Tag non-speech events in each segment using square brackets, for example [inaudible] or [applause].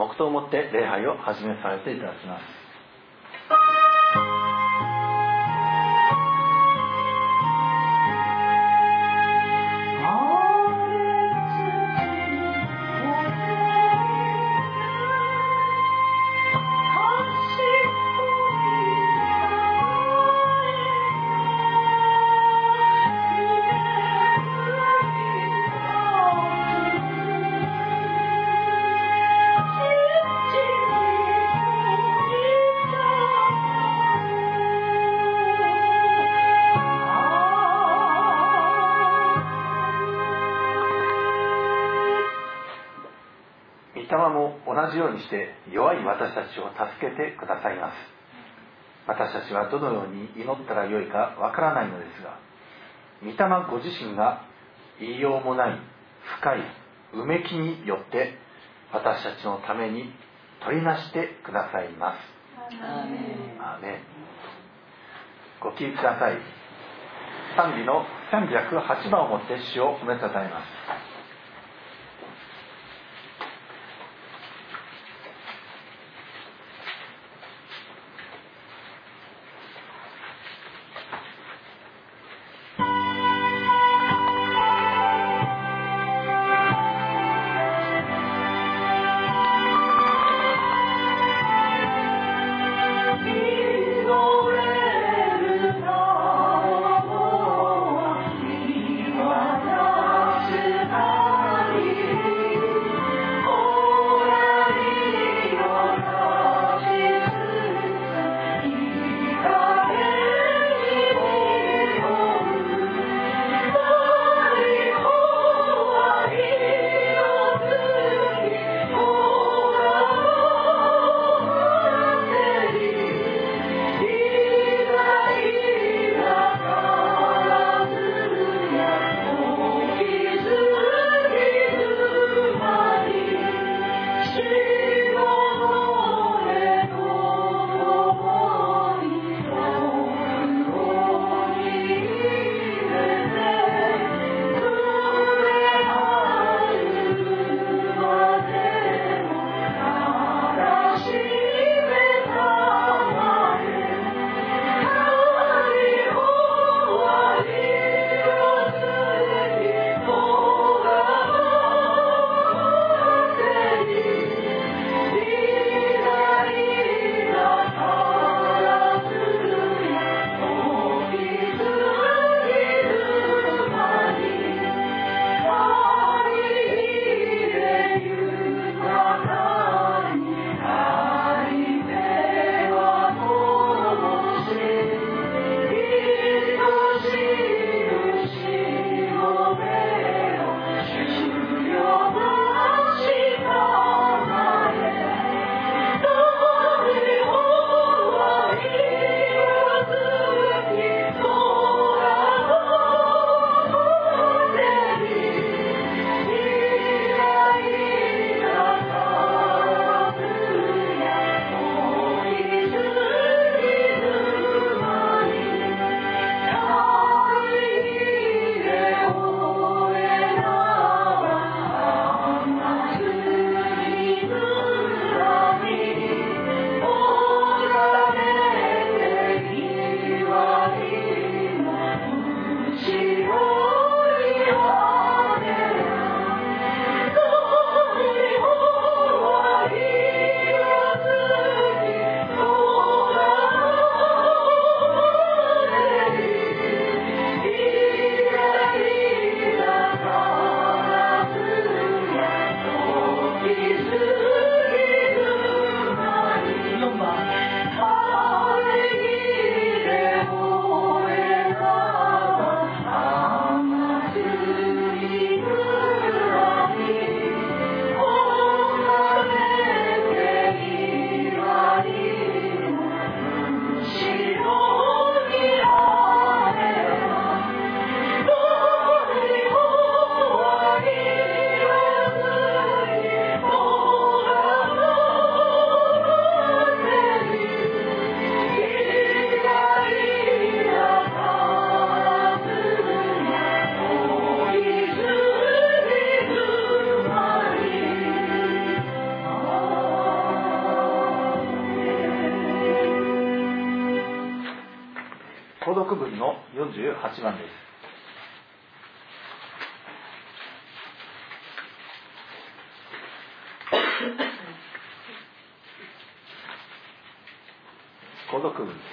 黙祷をもって礼拝を始めさせていただきます。私たちを助けてくださいます。私たちはどのように祈ったらよいかわからないのですが御霊ご自身が言いようもない深いうめきによって私たちのために取りなしてくださいます。アーメン。ご聞きください。賛美の308番をもって詩を褒めたたえます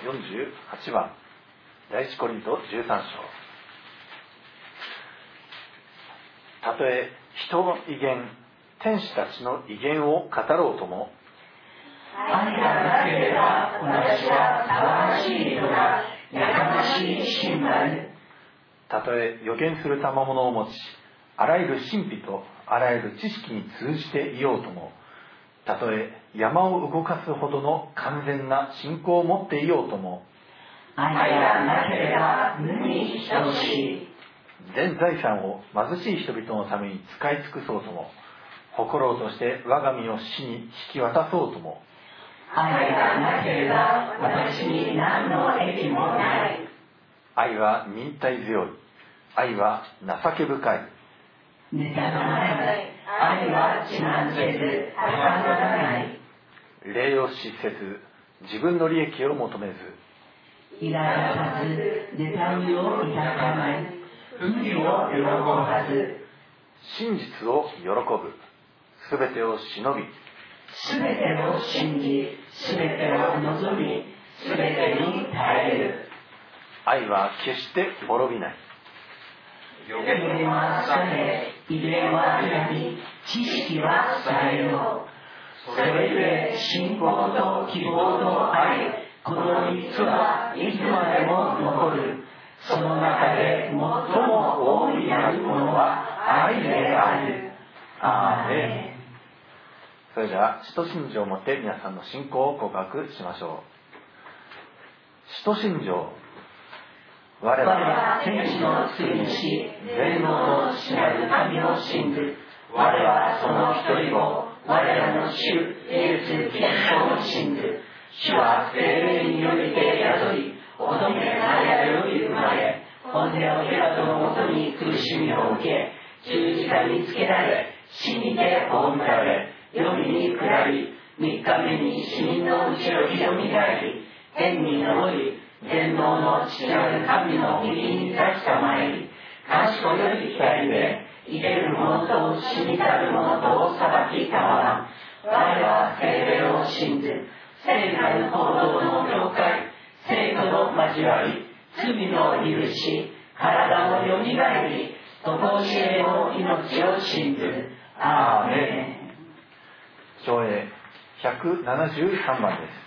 48番。第一コリント13章。たとえ人の威厳天使たちの威厳を語ろうとも愛がなければ私は騒がしい人がやかましいシンバル。たとえ予言する賜物を持ちあらゆる神秘とあらゆる知識に通じていようともたとえ山を動かすほどの完全な信仰を持っていようとも愛がなければ無に等しい。全財産を貧しい人々のために使い尽くそうとも誇ろうとして我が身を死に引き渡そうとも愛がなければ私に何の益もない。愛は忍耐強い。愛は情け深い。妬まない愛は自慢せずはらない。礼を失せず自分の利益を求めず。苛立たず妬みを抱かない。不義を喜ばず。真実を喜ぶ。全てを忍び。すべてを信じすべてを望みすべてに耐える。愛は決して滅びない。予言はされ遺伝は選び知識はされよう。それゆえ信仰と希望と愛この3つはいつまでも残る。その中で最も大いなるものは愛である。アーメン。それでは使徒信条をもって皆さんの信仰を告白しましょう。使徒信条。我は天使の救い主全能の父なる神を信ず我はその一人を我らの主イエス・キリストを信ず主は精霊によりて宿り乙女マリアより生まれ本テオペラトのもとに苦しみを受け十字架につけられ死にて葬られ読みに下り三日目に死人のうちをよみがえり天に昇り全能の父なる神の右に立ちたまえり賢より光で生ける者と死にたる者とを裁きたまら我は精霊を信ず聖なる行動の境界聖徒の交わり罪の許し体のよみがえりとこしえの命を信ずアーメン。照英173番です「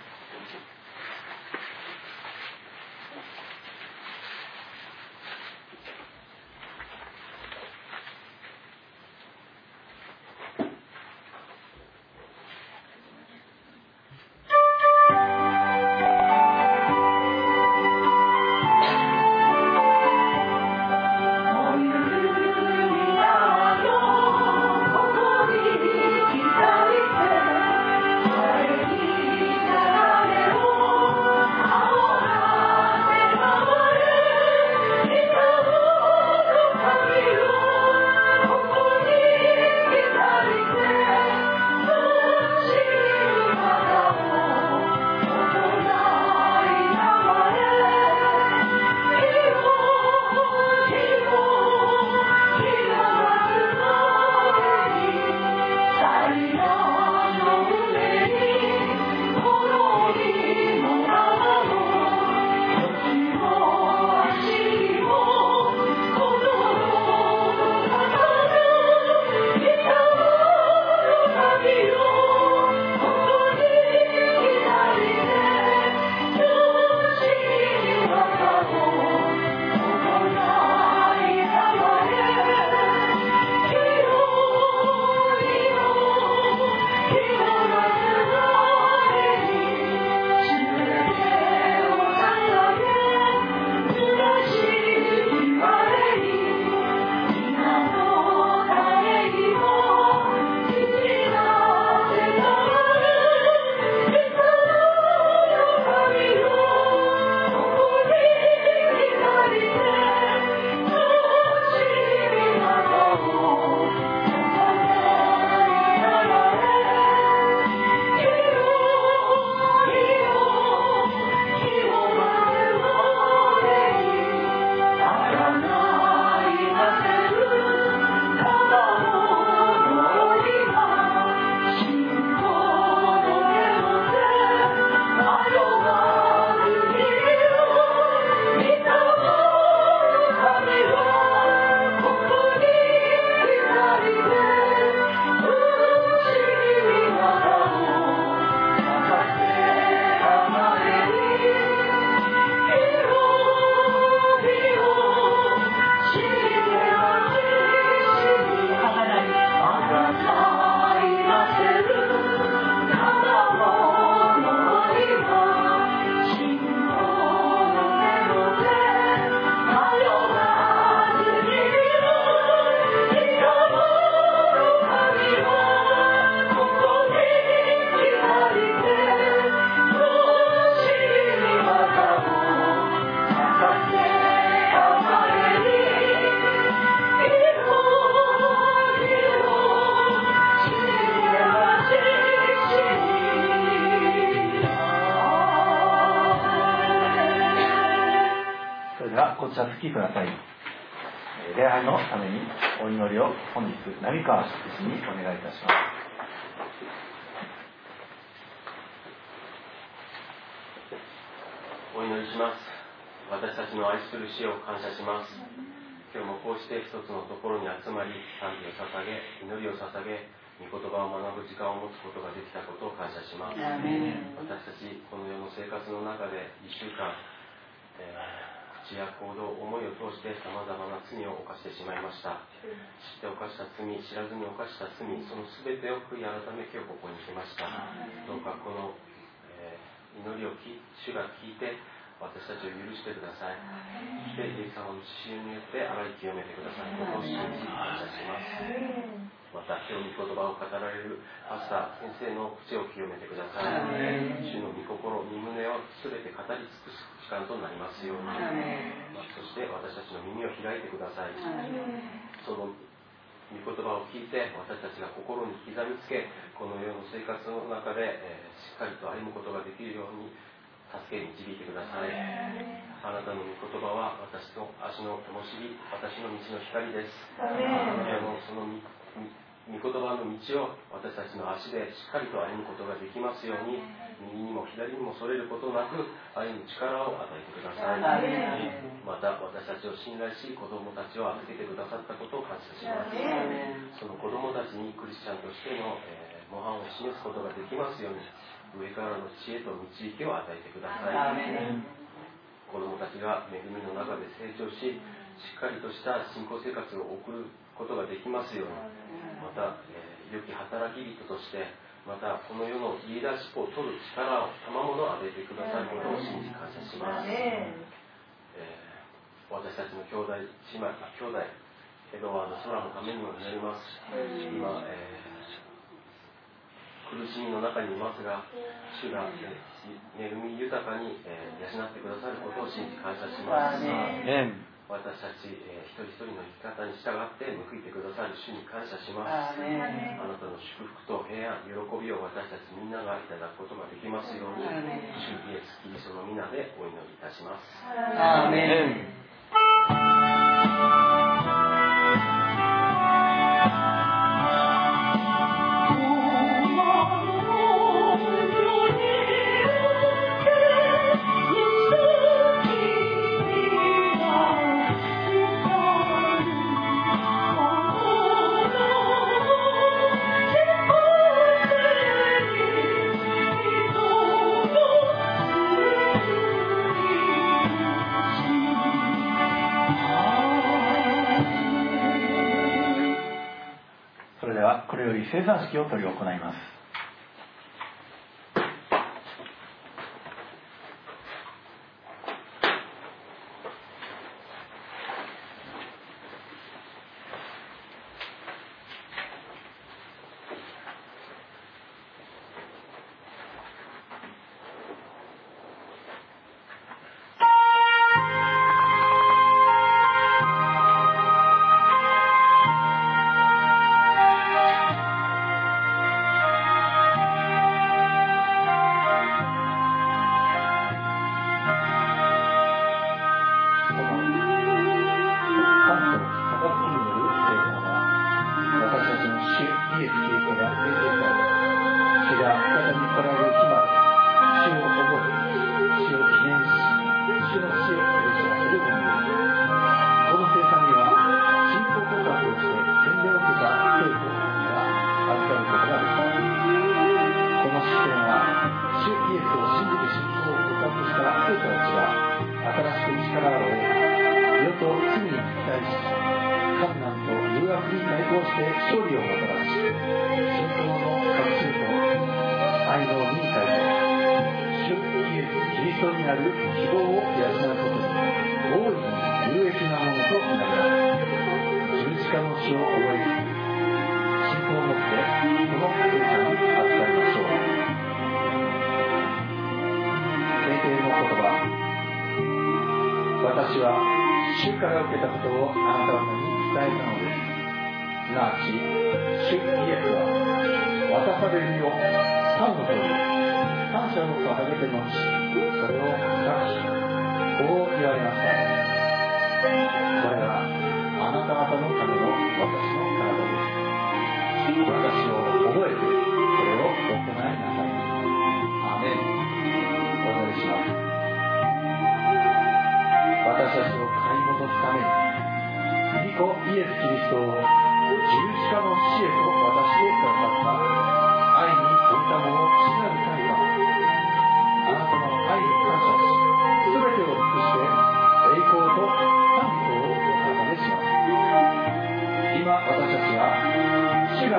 茶付きください礼拝のためにお祈りを本日浪川牧師にお願いいたしますお祈りします私たちの愛する死を感謝します今日もこうして一つのところに集まり賛美を捧げ祈りを捧げ御言葉を学ぶ時間を持つことができたことを感謝します私たちこの世の生活の中で1週間、えー、口や行動思いを通してさまざまな罪を犯してしまいました。知って犯した罪知らずに犯した罪その全てを悔い改め今日ここに来ました。どうかこの、えー、祈りを主が聞いて私たちを許してください。そして、イエス様の血潮によって洗い清めてください。ことを信じ感謝します。また今日御言葉を語られるパスタ先生の口を清めてください。主の御心御胸を全て語り尽くす時間となりますように、まあ、そして私たちの耳を開いてください。その御言葉を聞いて私たちが心に刻みつけこの世の生活の中で、えー、しっかりと歩むことができるように助け導いてください。あなたの御言葉は私の足の灯火私の道の光です。その御言葉の道を私たちの足でしっかりと歩むことができますように右にも左にもそれることなく歩む力を与えてください。また私たちを信頼し子供たちを預けてくださったことを感謝します。その子供たちにクリスチャンとしての、えー、模範を示すことができますように上からの知恵と導きを与えてください。子供たちが恵みの中で成長ししっかりとした信仰生活を送ることができますようにまた、えー、良き働き人としてまたこの世のリーダーシップを取る力を賜物を与えてくださることを信じ感謝します、えー、私たちの兄弟姉妹兄弟エドワード空のためにも祈ります。今、えー、苦しみの中にいますが主が、え恵み豊かに、えー、養ってくださることを信じ感謝します。私たち、えー、一人一人の生き方に従って報いてくださる主に感謝します。あなたの祝福と平安喜びを私たちみんながいただくことができますように主イエスキリストの皆でお祈りいたします生産式を執り行います。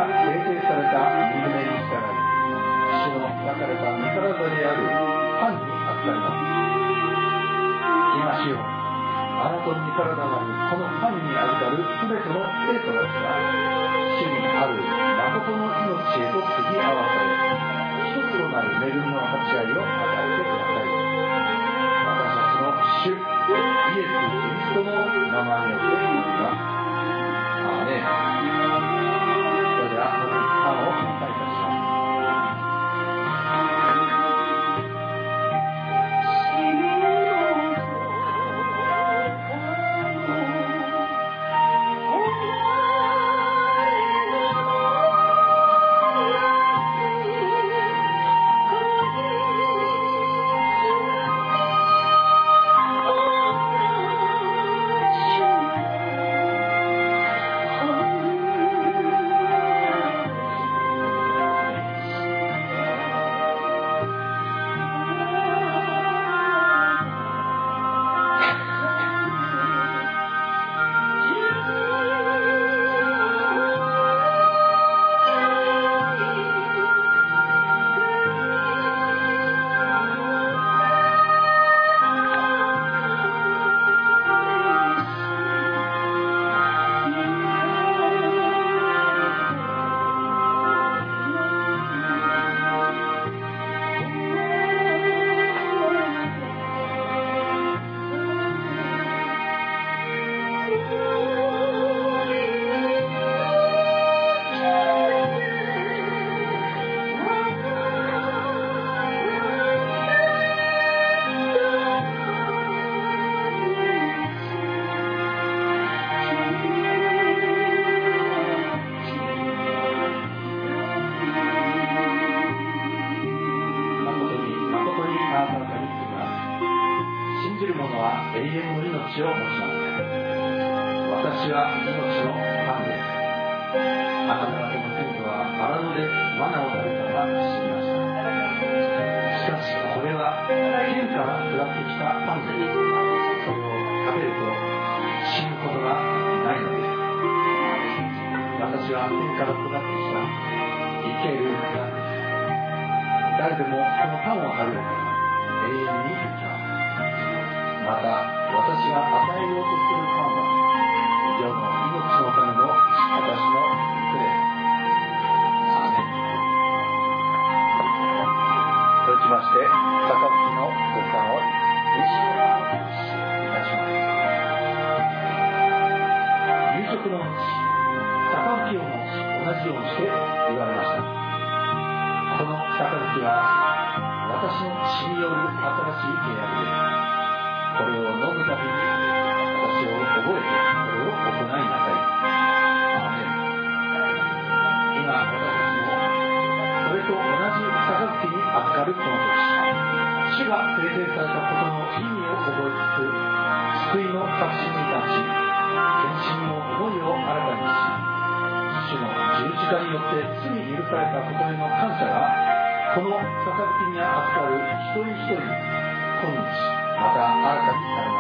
が制定された御胸に従い主の焼かれた身体であるパンに預かります今主よあなたの身体なるこのパンに預かる全ての生徒たちが主にある誠の命へと継ぎ合わされ一つとなる恵みの立ち会いを与えてください私たちの主イエス・キリストの名前によって祈ります。アーメ続きまして杯のご参を一緒にいたします。夕食の後杯を持ち同じようにして言われました。この杯は私の血による新しい契約です。これを飲むたびに私を覚えてこれを行いなさい。預かるこの時主が制定されたことの意味を覚えつつ救いの確信に立ち献身の思いを新たにし主の十字架によって罪に許されたことへの感謝がこの杯に預かる一人一人今日また新たにされ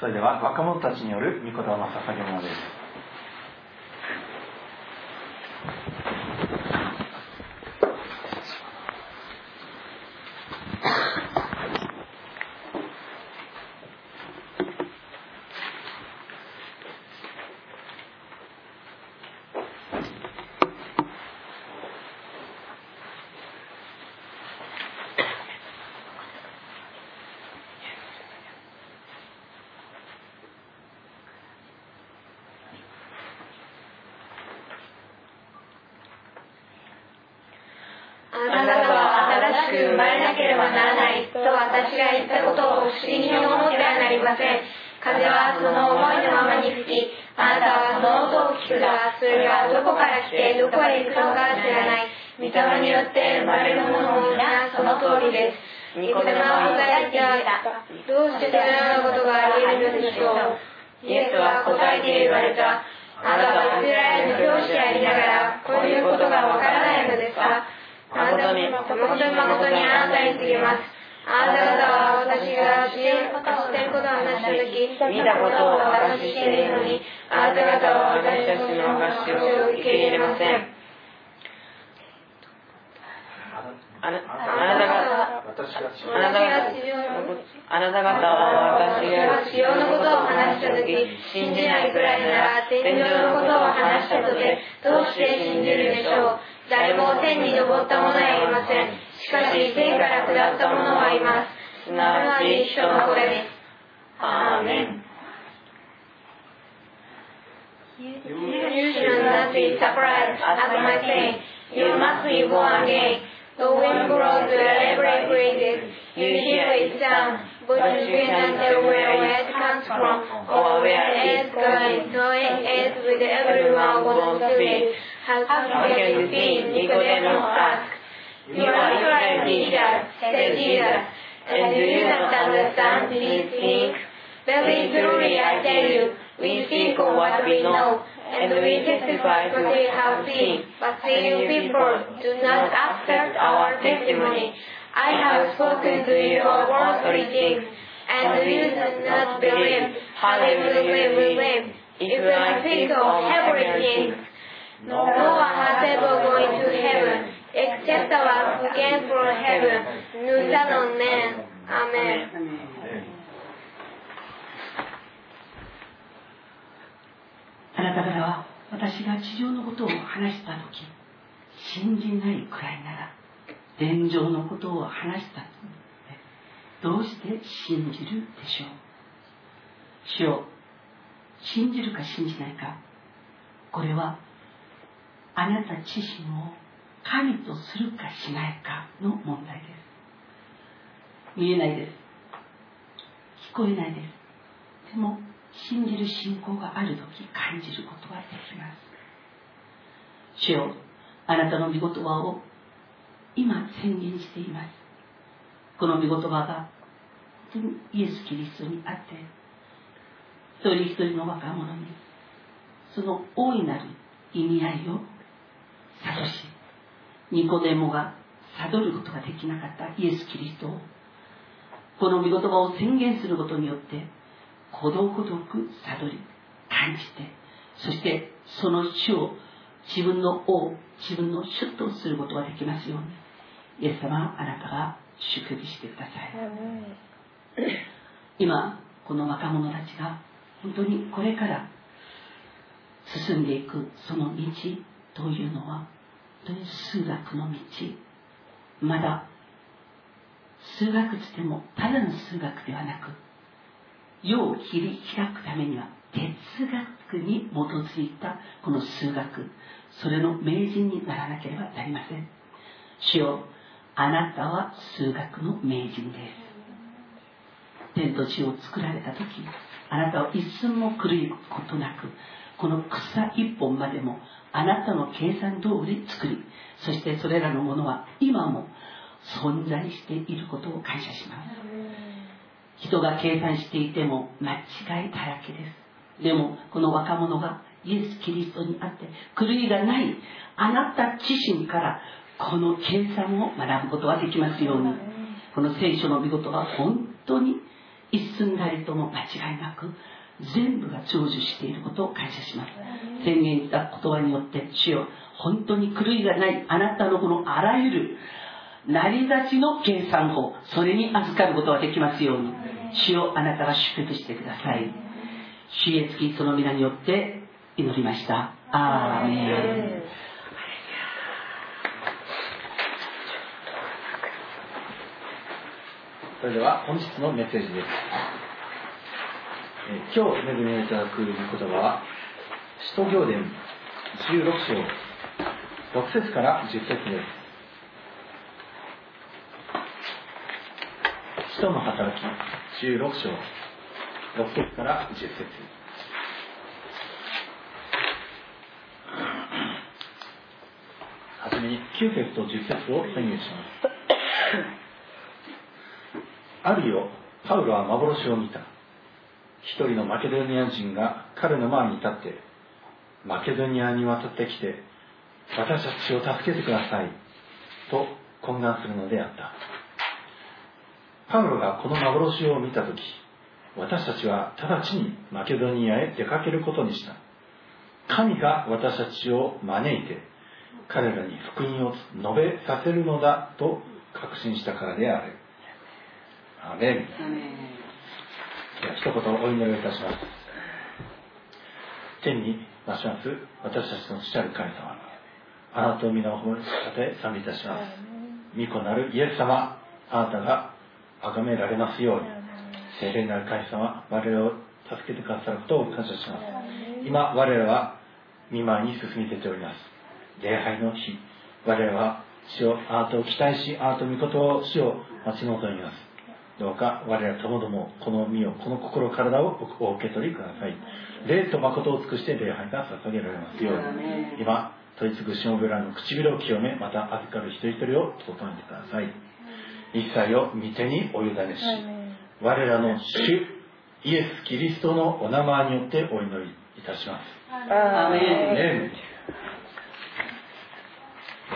それでは若者たちによる御言葉の捧げ物です。what we have seen, but you people do not accept our testimony. I have spoken to you of worldly things, and you do not believe. Hallelujah, believe. If I speak of heavenly things, no one has ever gone to heaven except our who came from heaven, new Son of Man. Amen. あなた方は 私が地上のことを話した時信じないくらいなら天上のことを話したどうして信じるでしょう？主を信じるか信じないか。これはあなた自身を神とするかしないかの問題です。見えないです。聞こえないです。でも信じる信仰がある時感じることはできます。主よあなたの御言葉を今宣言しています。この御言葉が本当にイエス・キリストにあって一人一人の若者にその大いなる意味合いを諭しニコデモが悟ることができなかったイエス・キリストをこの御言葉を宣言することによってことごとく悟り感じてそしてその主を自分の王自分の主とすることができますようにイエス様あなたが祝福してください。今この若者たちが本当にこれから進んでいくその道というのは当に数学の道。まだ数学つってもただの数学ではなく世を切り開くためには哲学に基づいたこの数学。それの名人にならなければなりません。主よあなたは数学の名人です。天と地を作られた時あなたは一寸も狂いことなくこの草一本までもあなたの計算通り作りそしてそれらのものは今も存在していることを感謝します。人が計算していても間違いだらけです。でもこの若者がイエス・キリストにあって狂いがないあなた自身からこの計算を学ぶことができますように。この聖書の見事は本当に一寸なりとも間違いなく全部が成就していることを感謝します。宣言した言葉によって主よ本当に狂いがないあなたのこのあらゆる成り立ちの計算法。それに預かることができますように。主よあなたが祝福してください。主へつきその皆によって祈りました。アーメン。それでは本日のメッセージです。今日恵みをいただく言葉は使徒行伝16章6節から10節です。使徒の働き16章6節から10節はじめに9節と10節を宣言します。あるよパウロは幻を見た。一人のマケドニア人が彼の前に立ってマケドニアに渡ってきて私たちを助けてください。と懇願するのであった。パウロがこの幻を見た時私たちは直ちにマケドニアへ出かけることにした。神が私たちを招いて彼らに福音を述べさせるのだと確信したからである。アメン。では一言お祈りをいたします。天に増します。私たちの父なる神様あなたの皆を褒め立て賛美いたします。御子なるイエス様あなたが崇められますように。聖霊なる神様我々を助けてくださることを感謝します。今我々は見舞いに進み出ております。礼拝の日。我々は主をあなたを期待しあなたの御事を主を待ち望みます。どうか我々ともどもこの身をこの心体をお受け取りください。霊と誠を尽くして礼拝が捧げられますように。今取り次ぐしもべらの唇を清めまた預かる一人一人を整えてください一切を御手にお委ねし我らの主イエス・キリストのお名前によってお祈りいたします。アメン。え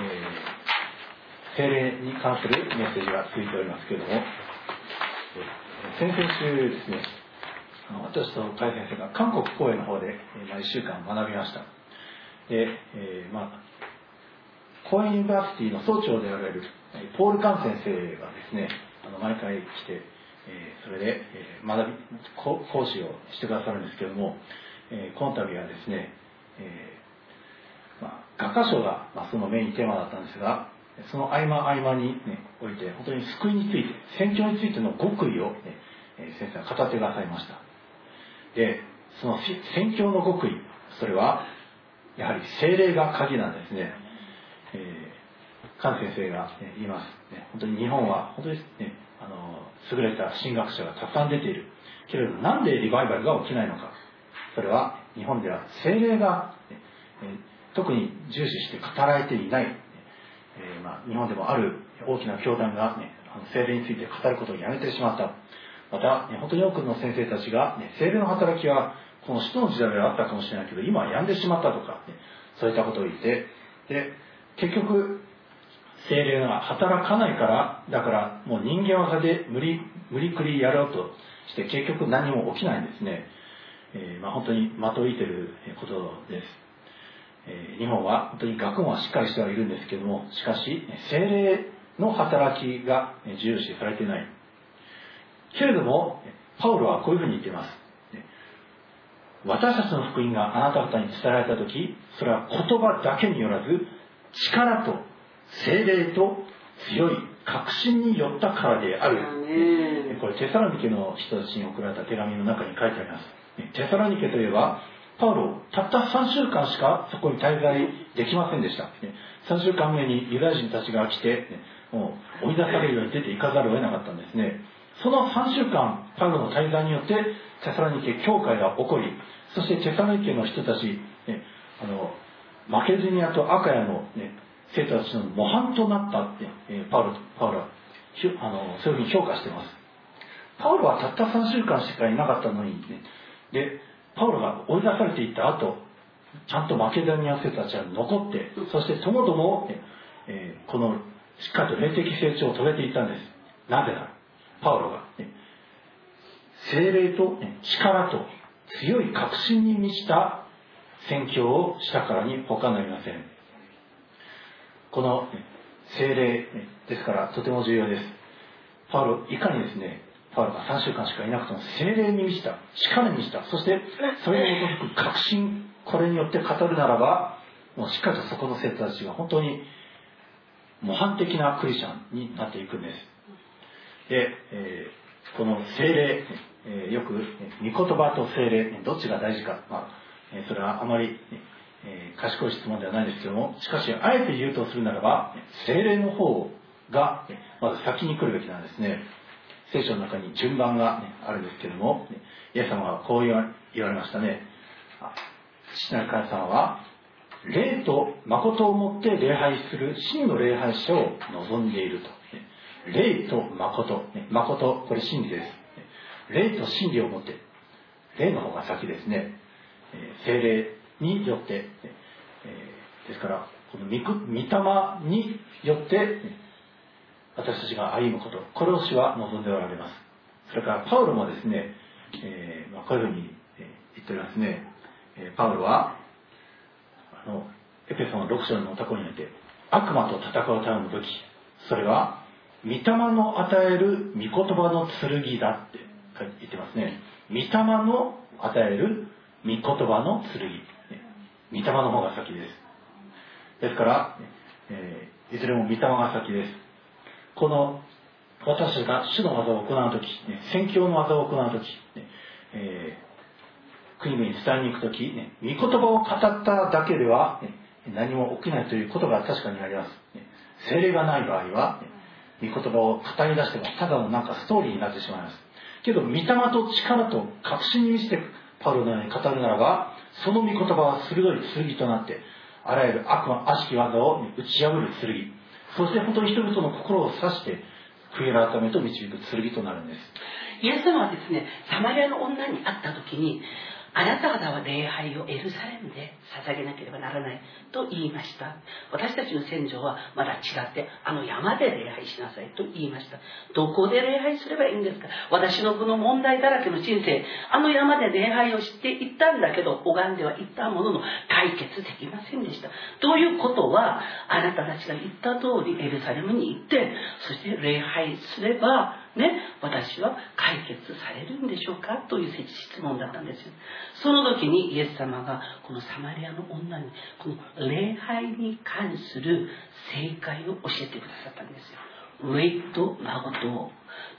ー、聖霊に関するメッセージが続いておりますけれども、えー先々週ですね、私と甲斐先生が韓国コーエンの方で、えーまあ、1週間学びました。で、えーまあ、公園ユニバーシティの総長であられるえーポール・カン先生がですね、あの毎回来て、えーそれで、えー学び講師をしてくださるんですけども、えーこの度はですね、えーまあ、画家賞が、まあ、そのメインテーマだったんですが、その合間合間に、ね、おいて、本当に救いについて、宣教についての極意を、ねえ先生が語ってくださいました。で、その宣教の極意、それは、やはり精霊が鍵なんですね。菅先生が、ね、言います、ね。本当に日本は、本当に、ね、あの、優れた神学者がたくさん出ている。けれども、なんでリバイバルが起きないのか。それは、日本では精霊が、ね特に重視して語られていない。えーまあ、日本でもある大きな教団が、ね、あの精霊について語ることをやめてしまった。また、ね本当に多くの先生たちが、ね、精霊の働きは、この使徒の時代ではあったかもしれないけど、今は病んでしまったとか、ねそういったことを言って、で、結局、精霊が働かないから、だからもう人間技で無理、無理くりやろうとして結局何も起きないんですね。えーまあ、本当に的をいてることです。えー日本は本当に学問はしっかりしてはいるんですけども、しかし、精霊の働きが重視されてない。けれども、パウロはこういうふうに言っています。私たちの福音があなた方に伝えられたとき、それは言葉だけによらず、力と精霊と強い確信によったからである。これテサロニケの人たちに送られた手紙の中に書いてあります。テサロニケといえば、パウロ、たった3週間しかそこに滞在できませんでした。3週間目にユダヤ人たちが来て、もう追い出されるように出て行かざるを得なかったんですね。その3週間、パウロの滞在によって、テサロニケ教会が起こり、そしてテサロニケの人たち、ねあのマケズニアとアカヤの、ね、生徒たちの模範となったって、パウロパウロはあのそういうふうに評価しています。パウロはたった3週間しかいなかったのに、ね、で、パウロが追い出されていった後、ちゃんとマケドニア生徒たちは残って、そしてともども、えーこのしっかりと霊的成長を遂げていったんです。なぜなら、パウロが、ね、精霊と、ね力と強い確信に満ちた宣教をしたからに他なりません。このね精霊ですからとても重要です。パウロ、いかにですね、パウロが3週間しかいなくても精霊に満ちた、力に満ちた、そしてそれに基づく確信、これによって語るならば、もうしっかりとそこの生徒たちが本当に模範的なクリスチャンになっていくんです。で、えーこの精霊、えーよく、御言葉と精霊、どっちが大事か、まあそれはあまり、え賢い質問ではないですけども、しかし、あえて言うとするならば、精霊の方が、まず先に来るべきなんですね。聖書の中に順番が、あるんですけども、イエス様はこう言われましたね。父なる神様は、霊と誠をもって礼拝する真の礼拝者を望んでいると霊と誠誠これ真理です霊と真理をもって霊の方が先ですね精霊によってえですからこの御霊によって私たちが歩むことこれを主は望んでおられます。それからパウロもですね、えーまあ、こういうふうに言っておりますね、えパウロはあのエペソの6章のところにおいて悪魔と戦うための武器。それは御霊の与える御言葉の剣だって言ってますね。御霊の与える御言葉の剣。御霊の方が先です。ですから、えー、いずれも御霊が先です。この私が主の技を行う時、ね、宣教の技を行う時、ねえー、国々に伝えに行く時、ね、御言葉を語っただけでは、ね、何も起きないということが確かにあります、ね、精霊がない場合は、ね、御言葉を語り出してもただのなんかストーリーになってしまいます。けど御霊と力と確信にしてパウロのように語るならばその御言葉は鋭い剣となってあらゆる悪魔悪しき技を打ち破る剣。そして本当に人々の心を刺して悔い改めと導く剣となるんです。イエス様はですねサマリアの女に会った時にあなた方は礼拝をエルサレムで捧げなければならない。と言いました。私たちの戦場はまだ違ってあの山で礼拝しなさい。と言いました。どこで礼拝すればいいんですか？私のこの問題だらけの人生。あの山で礼拝をしていったんだけど拝んではいったものの解決できませんでした。ということはあなたたちが言った通りエルサレムに行ってそして礼拝すればね、私は解決されるんでしょうか？という質問だったんですよ。その時にイエス様がこのサマリアの女にこの礼拝に関する正解を教えてくださったんですよ。霊と誠を。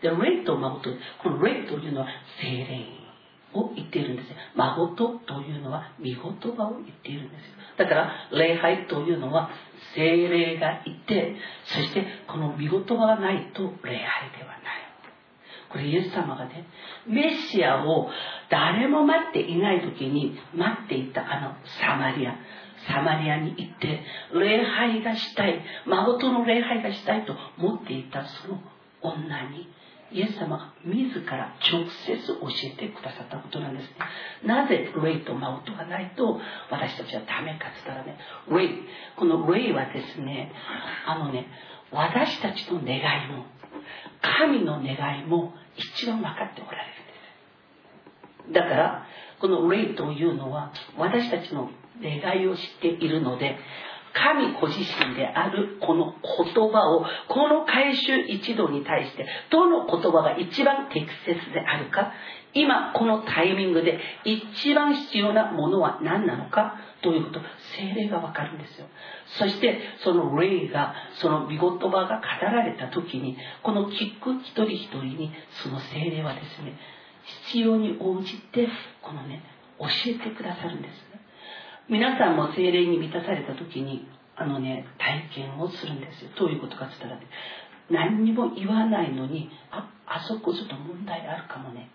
で、霊と誠、この霊というのは精霊を言っているんですよ。誠というのは見言葉を言っているんですよ。だから礼拝というのは精霊がいて、そしてこの見言葉がないと礼拝ではない。これイエス様がね、メシアを誰も待っていない時に待っていたあのサマリア。サマリアに行って、礼拝がしたい、誠の礼拝がしたいと思っていたその女に、イエス様が自ら直接教えてくださったことなんです。なぜ霊と誠がないと私たちはダメかって言ったらね、霊、この霊はですね、あのね、私たちの願いも、神の願いも一番分かっておられるんです。だからこの霊というのは私たちの願いを知っているので神ご自身であるこの言葉をこの回収一度に対してどの言葉が一番適切であるか今このタイミングで一番必要なものは何なのかということ精霊がわかるんですよ。そしてその霊がその見言葉が語られた時にこの聞く一人一人にその精霊はですね必要に応じてこのね教えてくださるんです皆さんも精霊に満たされた時にあのね体験をするんですよ。どういうことかって言ったらね何にも言わないのにああそこちょっと問題あるかもね。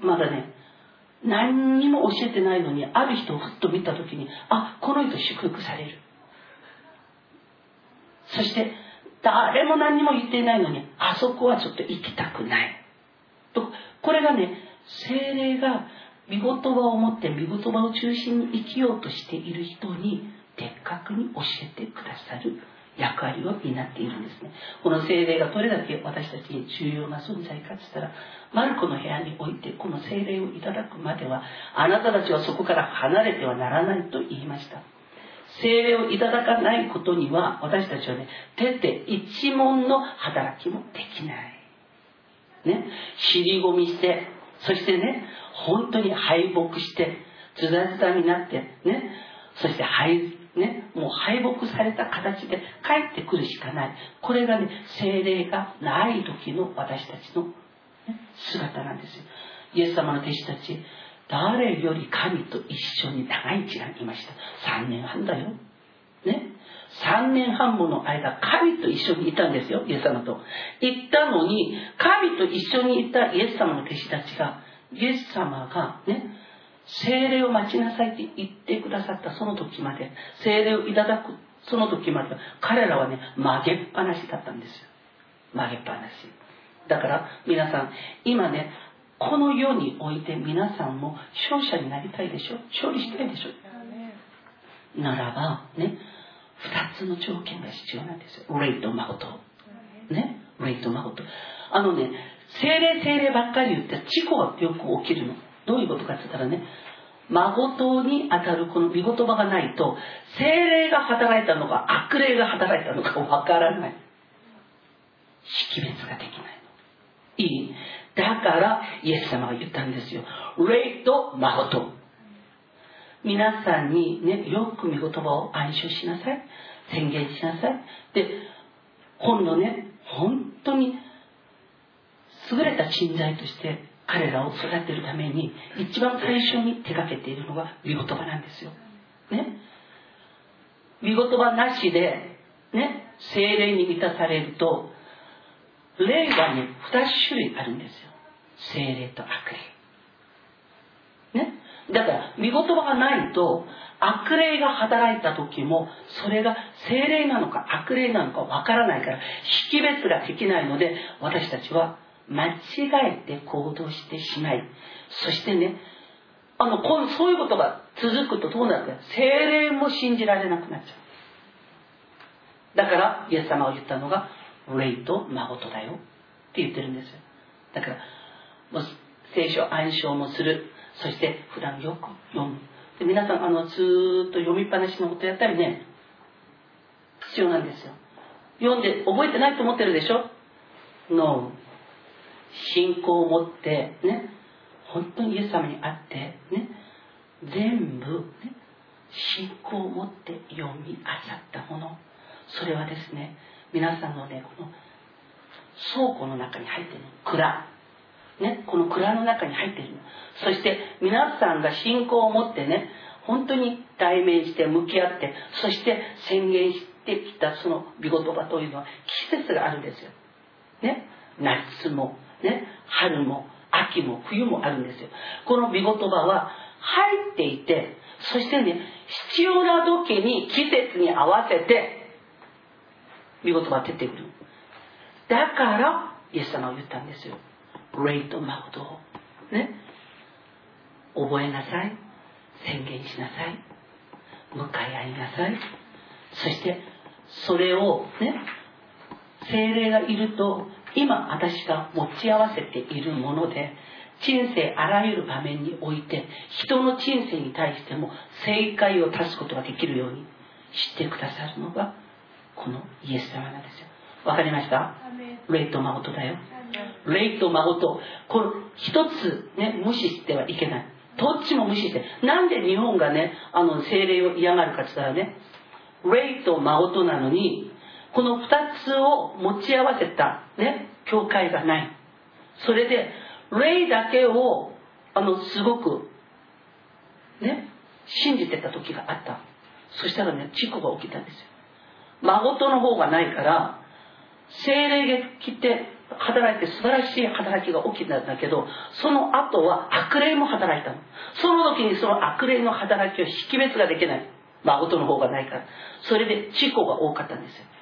まだね何にも教えてないのにある人をふっと見た時にあこの人祝福される。そして誰も何にも言っていないのにあそこはちょっと行きたくない。とこれがね精霊が見言葉を持って見言葉を中心に生きようとしている人に的確に教えてくださる役割を担っているんですね。この精霊がどれだけ私たちに重要な存在かって言ったらマルコの部屋においてこの精霊をいただくまではあなたたちはそこから離れてはならないと言いました。精霊をいただかないことには私たちはね徹底一問の働きもできない。ね。尻込みしてそしてね本当に敗北してズタズタになってね。そして敗ね、もう敗北された形で帰ってくるしかない。これがね、精霊がない時の私たちの、ね、姿なんですよ。イエス様の弟子たち、誰より神と一緒に長い時間いました？3年半だよ。ね？3年半もの間、神と一緒にいたんですよ、イエス様と。行ったのに、神と一緒にいたイエス様の弟子たちが、イエス様がね、精霊を待ちなさいって言ってくださったその時まで精霊をいただくその時まで彼らはね曲げっぱなしだったんですよ。曲げっぱなし。だから皆さん今ねこの世において皆さんも勝者になりたいでしょ？勝利したいでしょ？ならばね2つの条件が必要なんですよ。霊と誠ね？霊と誠あのね精霊精霊ばっかり言って事故はよく起きるの。どういうことかって言ったらね誠に当たるこの御言葉がないと精霊が働いたのか悪霊が働いたのかわからない。識別ができない。いい。だからイエス様が言ったんですよ。霊と誠。皆さんにねよく御言葉を暗唱しなさい。宣言しなさい。で今度ね本当に優れた人材として彼らを育てるために一番最初に手がけているのが御言葉なんですよ。ね。御言葉なしで、ね、精霊に満たされると、霊がね、二種類あるんですよ。精霊と悪霊。ね。だから、御言葉がないと、悪霊が働いた時も、それが精霊なのか悪霊なのかわからないから、識別ができないので、私たちは間違えて行動してしまい。そしてねあのこうそういうことが続くとどうなるか。精霊も信じられなくなっちゃう。だからイエス様が言ったのが霊と誠だよ。って言ってるんですよ。だからもう聖書暗唱もする。そして普段よく読む。で皆さんあのずっと読みっぱなしのことやったりね必要なんですよ。読んで覚えてないと思ってるでしょ？No 信仰を持ってね本当にイエス様に会ってね全部、ね、信仰を持って読みあさったもの。それはですね皆さんのねこの倉庫の中に入ってる蔵。ね、この蔵の中に入っているそして皆さんが信仰を持ってね本当に対面して向き合ってそして宣言してきたその御言葉というのは季節があるんですよ。ね、夏も。ね、春も秋も冬もあるんですよ。この御言葉は入っていて、そしてね、必要な時に季節に合わせて、御言葉出てくる。だから、イエス様は言ったんですよ。霊と誠を。ね。覚えなさい。宣言しなさい。向かい合いなさい。そして、それをね、精霊がいると今私が持ち合わせているもので人生あらゆる場面において人の人生に対しても正解を足すことができるように知ってくださるのがこのイエス様なんですよ。わかりました？霊と誠だよ。霊と誠この一つね無視してはいけない。どっちも無視して。なんで日本がねあの精霊を嫌がるかって言ったらね霊と誠なのにこの2つを持ち合わせたね教会がない。それで霊だけをあのすごくね信じてた時があった。そしたらね事故が起きたんですよ。誠の方がないから精霊が来て働いて素晴らしい働きが起きたんだけどその後は悪霊も働いたの。その時にその悪霊の働きを識別ができない。誠の方がないから。それで事故が多かったんですよ。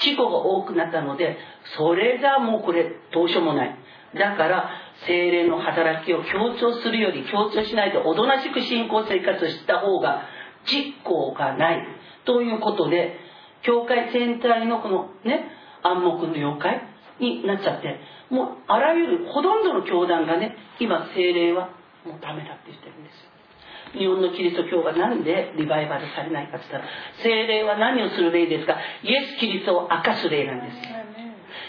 事故が多くなったのでそれがもうこれどうしようもない。だから精霊の働きを強調するより強調しないとおとなしく信仰生活した方が実行がない。ということで教会全体のこのね暗黙の妖怪になっちゃってもうあらゆるほとんどの教団がね今精霊はもうダメだって言ってるんですよ。日本のキリスト教が何でリバイバルされないかって言ったら精霊は何をする霊ですか？イエス・キリストを明かす霊なんです。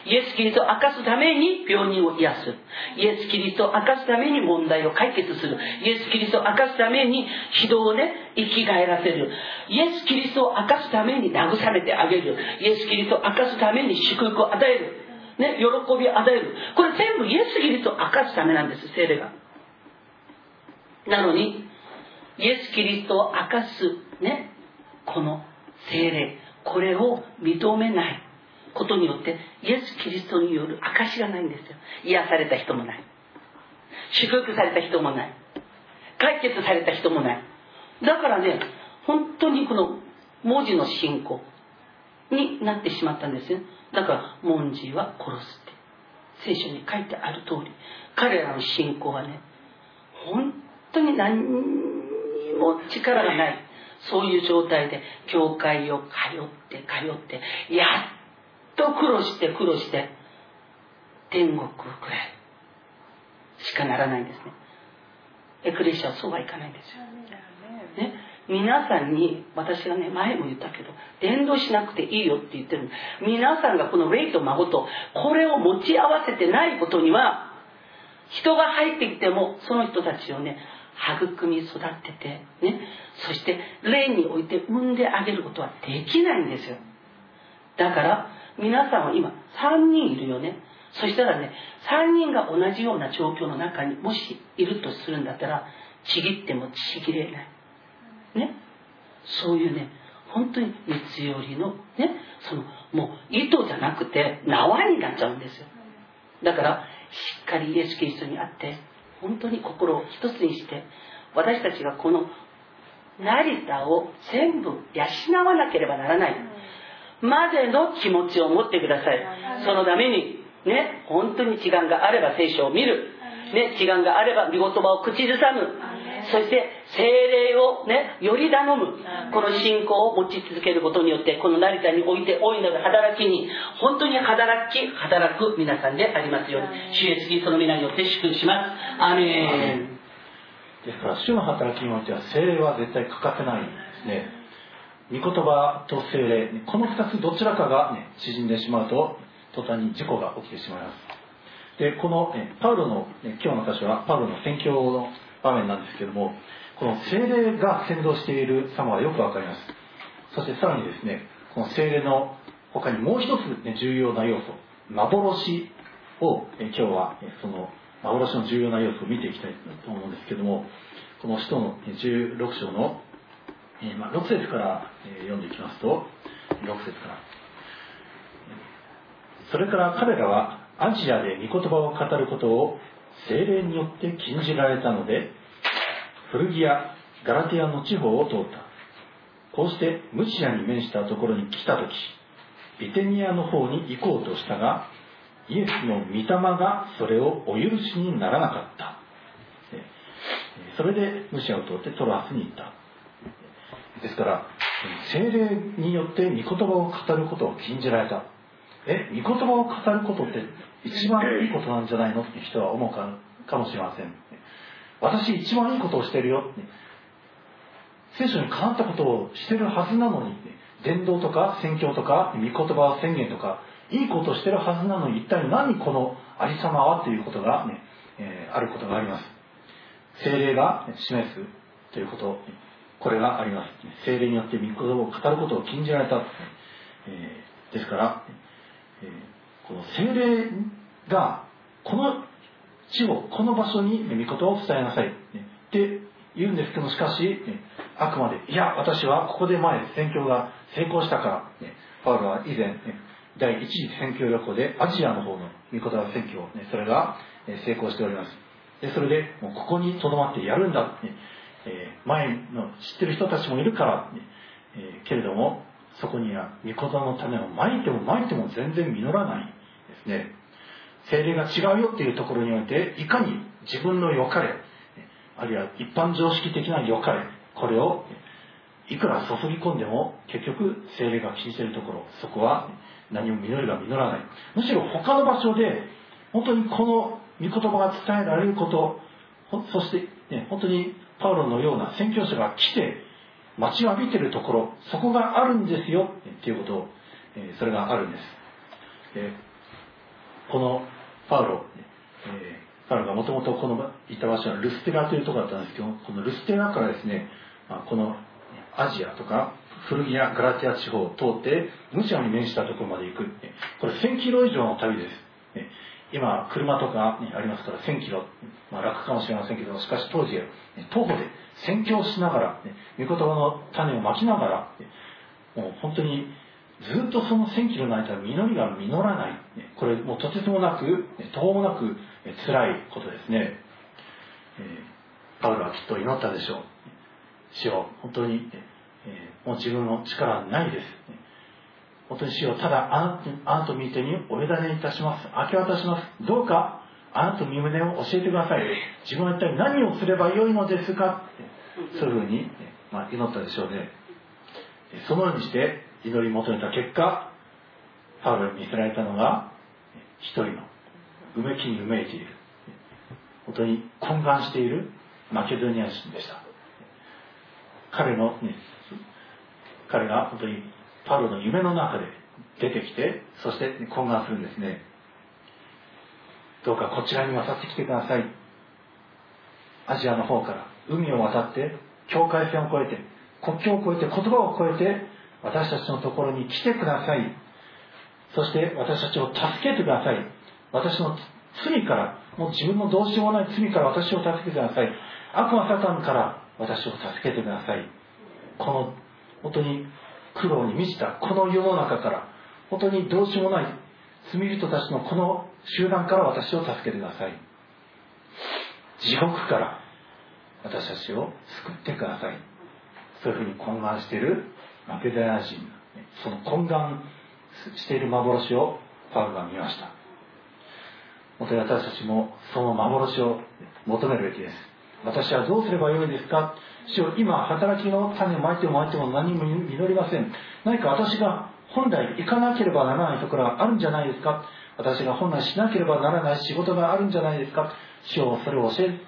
イエス・キリストを明かすために病人を癒す。イエス・キリストを明かすために問題を解決する。イエス・キリストを明かすために人をね生き返らせる。イエス・キリストを明かすために慰めてあげる。イエス・キリストを明かすために祝福を与える。ね、喜びを与える。これ全部イエス・キリストを明かすためなんです精霊が。なのにイエス・キリストを明かすねこの精霊これを認めないことによってイエス・キリストによる証がないんですよ。癒された人もない。祝福された人もない。解決された人もない。だからね本当にこの文字の信仰になってしまったんですよ。だから文字は殺すって。聖書に書いてある通り彼らの信仰はね本当に何にも力がない。そういう状態で教会を通って通ってやっと苦労して苦労して天国くらいしかならないんですね。エクレシアはそうはいかないんですよ、ね、皆さんに私がね前も言ったけど伝道しなくていいよって言ってる。皆さんがこの霊と孫とこれを持ち合わせてないことには人が入ってきてもその人たちをね育み育っててね。そして霊において産んであげることはできないんですよ。だから皆さんは今3人いるよね。そしたらね3人が同じような状況の中にもしいるとするんだったらちぎってもちぎれない。ね。そういうね本当に三つ寄りのね。そのもう糸じゃなくて縄になっちゃうんですよ。だからしっかりイエス・キリストにあって本当に心を一つにして私たちがこの成田を全部養わなければならない。までの気持ちを持ってください。そのためにね本当に時間があれば聖書を見る。ね時間があれば御言葉を口ずさむそして精霊をねより頼む。この信仰を持ち続けることによってこの成田において大いなる働きに本当に働き働く皆さんでありますように主イエスキリストの皆によって祝福します。アメン。ですから主の働きにおいては精霊は絶対欠かせないんですね。御言葉と精霊この2つどちらかが、ね、縮んでしまうと途端に事故が起きてしまいます。でこの、ね、パウロの、ね、今日の箇所はパウロの宣教の場面なんですけどもこの精霊が先導している様はよくわかります。そしてさらにですねこの精霊の他にもう一つ、ね、重要な要素幻を今日はその幻の重要な要素を見ていきたいと思うんですけどもこの使徒の16章の、えま6節から読んでいきますと6節から。それから彼らはアジアで御言葉を語ることを精霊によって禁じられたので古着やガラティアの地方を通った。こうしてムチアに面したところに来た時ビテニアの方に行こうとしたがイエスの御霊がそれをお許しにならなかった。それでムシアを通ってトロアスに行った。ですから精霊によって御言葉を語ることを禁じられた。え御言葉を語ることって一番いいことなんじゃないの？って人は思うかかもしれません。私一番いいことをしてるよって。聖書にかなったことをしてるはずなのに伝道とか宣教とか御言葉宣言とか。いいことをしてるはずなのに一体何このありさまは？ということがね、えー、あることがあります。精霊が示すということ。これがあります。精霊によって御言葉を語ることを禁じられた、えー、ですからえー、この精霊がこの地をこの場所に御言葉を伝えなさい、って言うんですけどしかし、あくまでいや私はここで前宣教が成功したから、ね、パウロは以前、第一次宣教旅行でアジアの方の御言葉宣教、ね、それが成功しております。でそれでもうここにとどまってやるんだ、ねえー、前の知ってる人たちもいるから、けれどもそこには御言葉の種をまいてもまいても全然実らない。ね。精霊が違うよっていうところにおいていかに自分の良かれあるいは一般常識的な良かれこれをいくら注ぎ込んでも結局精霊が禁じてるところそこは何も実りが実らない。むしろ他の場所で本当にこの御言葉が伝えられることそして、ね、本当にパウロのような宣教師が来て待ちわびてるところそこがあるんですよっていうことを、えそれがあるんです、えこのパウロ、えパウロがもともとこのいた場所はルステラというところだったんですけどこのルステラからですね、まこのアジアとか古着やガラティア地方を通ってムシアに面したところまで行く。これ1000キロ以上の旅です、今車とかにありますから1000キロ、まあ、楽かもしれませんけどしかし当時徒歩で宣教しながら、ね、御言葉の種をまきながら、もう本当にずっとその1000キロの間実りが実らない、これもうとてつもなく途方もなく辛いことですね、パウロはきっと祈ったでしょう。主よ本当に、もう自分の力はないです。本当に主よただあなたあなたの御手にお委ねいたします。明け渡します。どうかあなたの身胸を教えてください。自分は一体何をすればよいのですか。そういうふうに、まあ、祈ったでしょうねそのようにして祈り求めた結果パウロに見せられたのが一人のうめきにうめいている本当に懇願しているマケドニア人でした。彼の、ね、彼が本当にパウロの夢の中で出てきてそして懇願するんですね。どうかこちらに渡ってきてください。アジアの方から海を渡って境界線を越えて国境を越えて言葉を越えて私たちのところに来てください。そして私たちを助けてください。私の罪からもう自分のどうしようもない罪から私を助けてください。悪魔サタンから私を助けてください。この本当に苦労に満ちたこの世の中から本当にどうしようもない罪人たちのこの集団から私を助けてください。地獄から私たちを救ってください。そういうふうに懇願しているマケダヤ人。その懇願している幻をパウロが見ました。本当に私たちもその幻を求めるべきです。私はどうすればよいですか？主よ今働きの種をまいてもまいても何も実りません。何か私が本来行かなければならないところがあるんじゃないですか？私が本来しなければならない仕事があるんじゃないですか？主よそれを教えて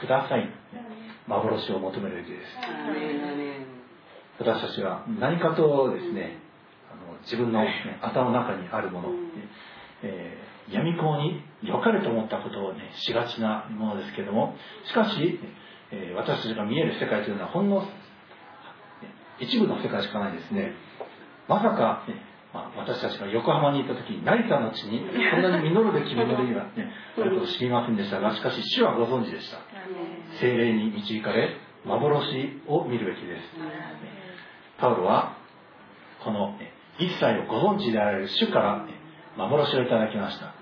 ください。幻を求めるべきです。私たちは何かとですね自分の、ね、頭の中にあるもの、えー、闇雲に良かれと思ったことをねしがちなものですけどもしかし、えー、私たちが見える世界というのはほんの一部の世界しかないですね。まさか、ねまあ、私たちが横浜に行った時成田の地にこんなに実るべき実りがねあることを知りませんでしたがしかし主はご存知でした。精霊に導かれ幻を見るべきです。パウロはこの一切をご存知であられる主から幻をいただきました。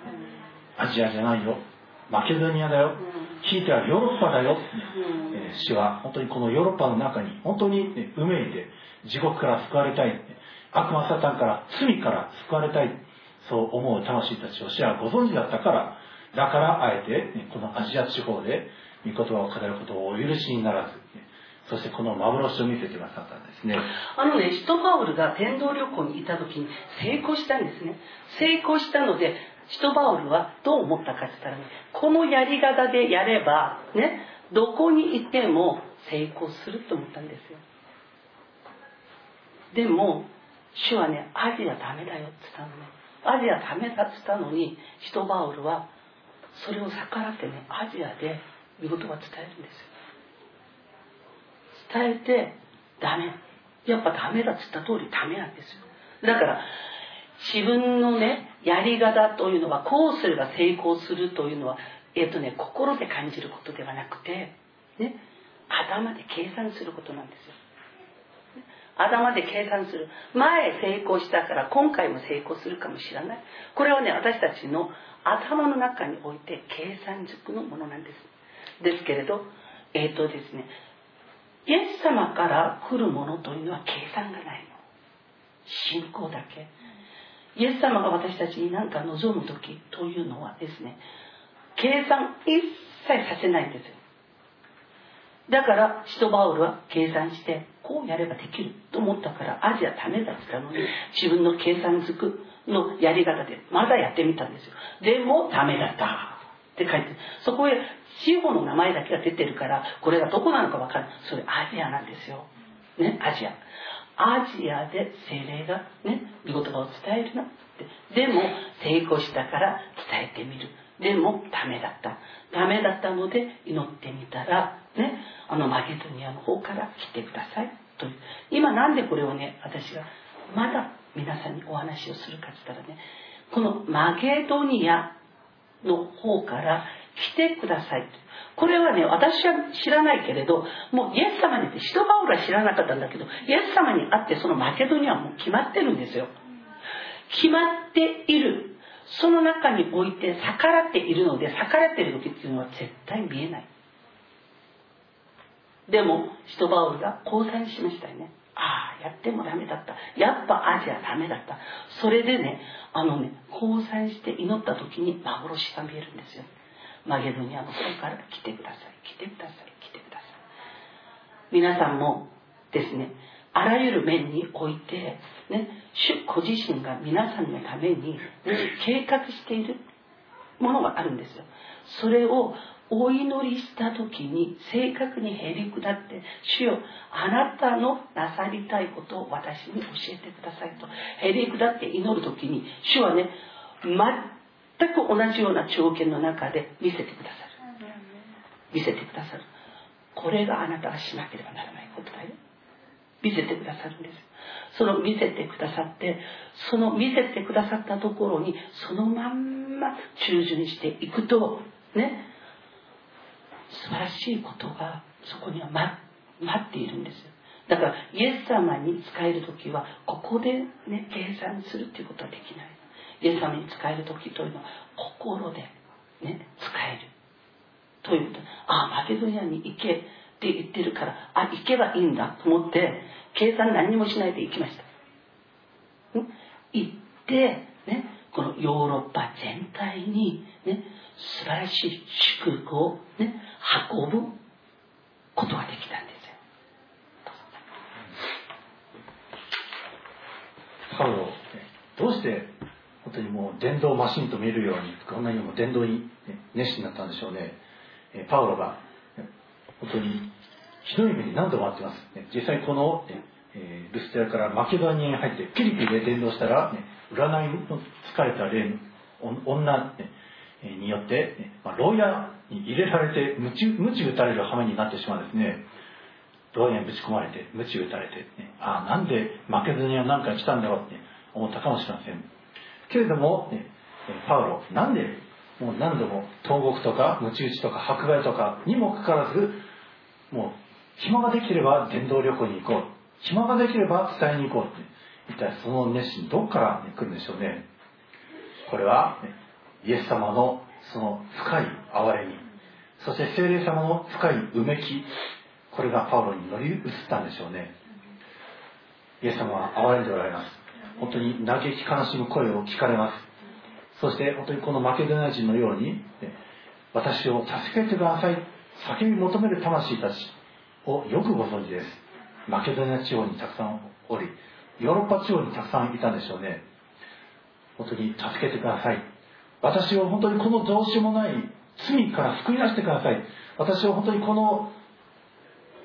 アジアじゃないよ。マケドニアだよ。聞いてはヨーロッパだよ、え主は本当にこのヨーロッパの中に本当にうめいて地獄から救われたい。悪魔サタンから罪から救われたい。そう思う魂たちを主はご存知だったからだからあえてこのアジア地方で御言葉を語ることをお許しにならずそしてこの幻を見せてくださったんですね。あのね使徒パウルが伝道旅行にいた時に成功したんですね。成功したので使徒パウルはどう思ったかって言ったらねこのやり方でやればねどこにいても成功すると思ったんですよ。でも主はねアジアダメだよって言ったのね。アジアダメだって言ったのに使徒パウルはそれを逆らってねアジアで御言葉を伝えるんですよ。伝えてダメ。やっぱダメだっつった通りダメなんですよ。だから自分のねやり方というのはこうすれば成功するというのはえっ、とね心で感じることではなくてね頭で計算することなんですよ。頭で計算する。前成功したから今回も成功するかもしれない。これはね私たちの頭の中において計算軸のものなんです。ですけれどえっ、ー、とですねイエス様から来るものというのは計算がないの。信仰だけ。イエス様が私たちに何か望む時というのはですね計算一切させないんですよ。だからシトバウルは計算してこうやればできると思ったからアジアダメだったのに自分の計算づくのやり方でまだやってみたんですよ。でもダメだった。って書いてそこへ地方の名前だけが出てるからこれがどこなのか分かる。それアジアなんですよ。ねアジア。アジアで精霊がね御言葉を伝えるな。ってでも成功したから伝えてみる。でもダメだった。ダメだったので祈ってみたらねあのマゲドニアの方から来てください。という。今なんでこれをね私がまだ皆さんにお話をするかって言ったらねこのマゲドニアの方から来てください。これはね私は知らないけれどもうイエス様にって人がおら知らなかったんだけどイエス様に会ってそのマケドニアはもう決まってるんですよ。決まっている。その中において逆らっているので逆らっている時っていうのは絶対見えない。でも人バウルが降参しましたよね。ああやってもダメだった。やっぱアジアダメだった。それでねあのね降参して祈った時に幻が見えるんですよ。マゲドニアの方から来てください。来てください。来てください。皆さんもですねあらゆる面において、ね、主ご自身が皆さんのために、ね、計画しているものがあるんですよ。それをお祈りした時に正確にへり下って主よあなたのなさりたいことを私に教えてくださいと。へり下って祈る時に主はね全く同じような条件の中で見せてくださる。見せてくださる。これがあなたがしなければならないことだよ。見せてくださるんです。その見せてくださってその見せてくださったところにそのまんま忠実にしていくとね素晴らしいことがそこには待っているんですだからイエス様に使える時はここでね計算するっていうことはできない。イエス様に使える時というのは心でね使える。ということ。ああマケドニアに行けって言ってるからあ行けばいいんだと思って計算何もしないで行きました。行ってこのヨーロッパ全体にね素晴らしい祝福をね運ぶことができたんですよ。パウロどうして本当にもう電動マシンと見えるようにこんなにも電動に熱心になったんでしょうね。パウロが本当にひどい目に何度もあってます。実際このルステラからマケドニアに入ってピリピリで伝道したら占いの疲れた霊女によって、まあ、牢屋に入れられて鞭鞭打たれる羽目になってしまうんですね。牢屋にぶち込まれて鞭打たれて、ね、ああなんでマケドニアなんか来たんだろうって思ったかもしれません。けれども、ね、パウロなんでもう何度も投獄とか鞭打ちとか迫害とかにもかかわらずもう暇ができれば伝道旅行に行こう。暇ができれば伝えに行こうって。一体その熱心どこから、来るんでしょうね。これは、ね、イエス様のその深い憐れみ。そして聖霊様の深いうめき。これがパウロに乗り移ったんでしょうね。イエス様は憐れんでおられます。本当に嘆き悲しむ声を聞かれます。そして本当にこのマケドニア人のように私を助けてください。叫び求める魂たちをよくご存知です。マケドニア地方にたくさんおりヨーロッパ地方にたくさんいたんでしょうね。本当に助けてください。私を本当にこのどうしようもない罪から救い出してください。私を本当にこの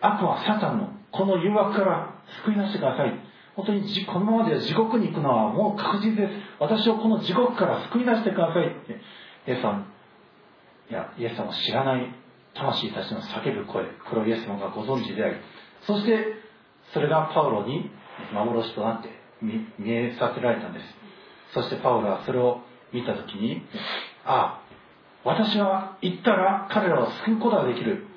悪魔サタンのこの誘惑から救い出してください。本当にこのままでは地獄に行くのはもう確実です。私をこの地獄から救い出してください。ってイエス様。いやイエス様を知らない魂たちの叫ぶ声。これをイエス様がご存知であり。そしてそれがパウロに幻となって見えさせられたんです。そしてパウロはそれを見た時にああ私は行ったら彼らを救うことができる。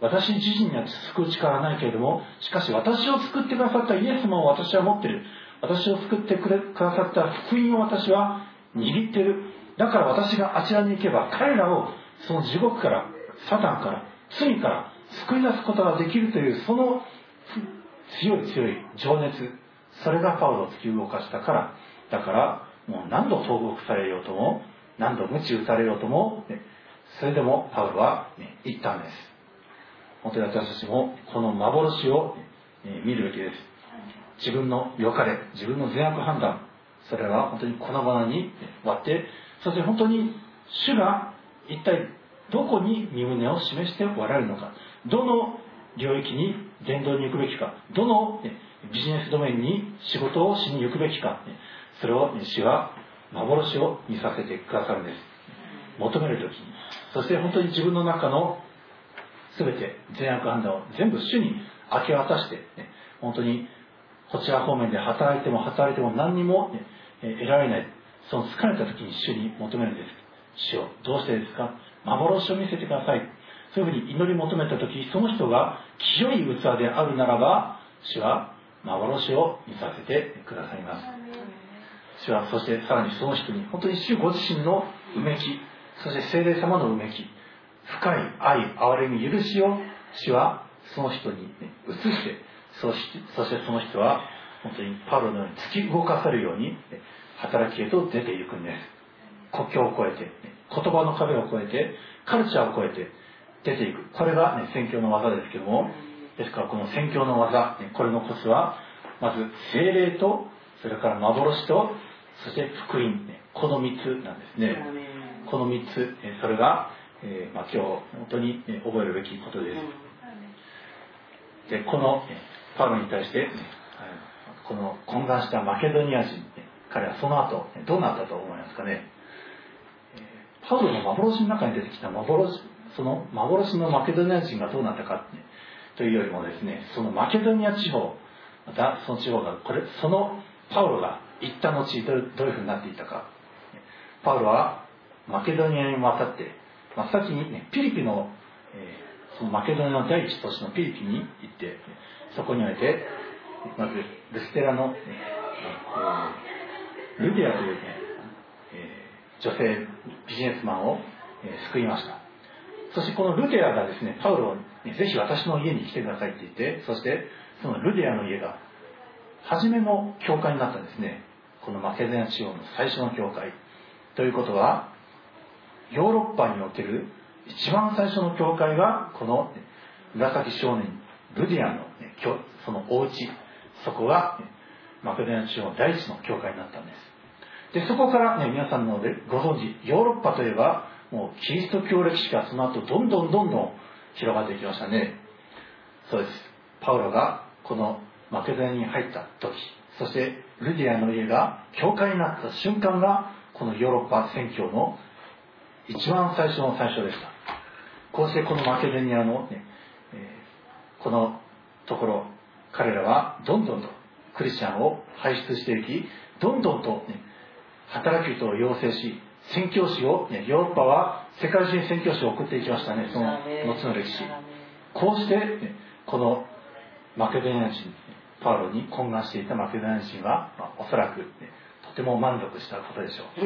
私自身には救う力はないけれどもしかし私を救ってくださったイエスも私は持ってる。私を救ってくれくださった福音を私は握ってる。だから私があちらに行けば彼らをその地獄からサタンから罪から救い出すことができるというその強い強い情熱。それがパウロを突き動かしたから。だからもう何度投獄されようとも何度鞭打たれようとも、ね、それでもパウロは、ね、言ったんです。本当に私たちもこの幻を、ね、見るべきです。自分の良かれ自分の善悪判断。それは本当に粉々に割って。そして本当に主が一体どこに身胸を示しておられるのか。どの領域に伝道に行くべきかどのビジネスドメインに仕事をしに行くべきかそれを主は幻を見させてくださるんです。求める時に。そして本当に自分の中の全て善悪判断を全部主に明け渡して、本当にこちら方面で働いても働いても何にも、ね、得られない。その疲れた時に主に求めるんです。主をどうしてですか？幻を見せてください。そういうふうに祈り求めた時その人が清い器であるならば主は幻を見させてくださいます。主はそしてさらにその人に本当に主ご自身のうめきそして聖霊様のうめき深い愛憐れみ許しを主はその人に、ね、移してそしてそしてその人は本当にパウロのように突き動かされるように働きへと出ていくんです。国境を越えて言葉の壁を越えてカルチャーを越えて出ていく。これが、ね、宣教の技ですけども。ですからこの宣教の技これのコツはまず精霊とそれから幻とそして福音この3つなんですね。この3つそれが、えーまあ、今日本当に覚えるべきことです。でこのパウロに対してこの懇願したマケドニア人彼はその後どうなったと思いますかね。パウロの幻の中に出てきた幻その幻のマケドニア人がどうなったかというよりもですねそのマケドニア地方またその地方がこれそのパウロが行った後どういうふうになっていたか。パウロはマケドニアに渡って真っ先に、ね、ピリピの,、えー、そのマケドニアの第一都市のピリピに行ってそこにおいてまずルステラの、ルディアという、ねえー、女性ビジネスマンを、えー、救いました。そしてこのルデアがですねパウロにぜひ私の家に来てくださいって言ってそしてそのルデアの家が初めの教会になったんですね。このマケドニア地方の最初の教会。ということはヨーロッパにおける一番最初の教会がこの紫少年ルディアの、ね、そのお家。そこが、ね、マケドニア地方第一の教会になったんです。でそこから、ね、皆さんのご存知ヨーロッパといえばもうキリスト教歴史がその後どんどんどんどん広がっていきましたね。そうです。パウロがこのマケドニアに入った時そしてルディアの家が教会になった瞬間がこのヨーロッパ宣教の一番最初の最初でした。こうしてこのマケドニアの、ねえー、このところ彼らはどんどんとクリスチャンを輩出していきどんどんと、ね、働き人を養成し宣教師を、ね、ヨーロッパは世界中に宣教師を送っていきましたねその後の歴史。こうして、ね、このマケドニア人パウロに懇願していたマケドニア人は、まあ、おそらく、ね、とても満足したことでしょう。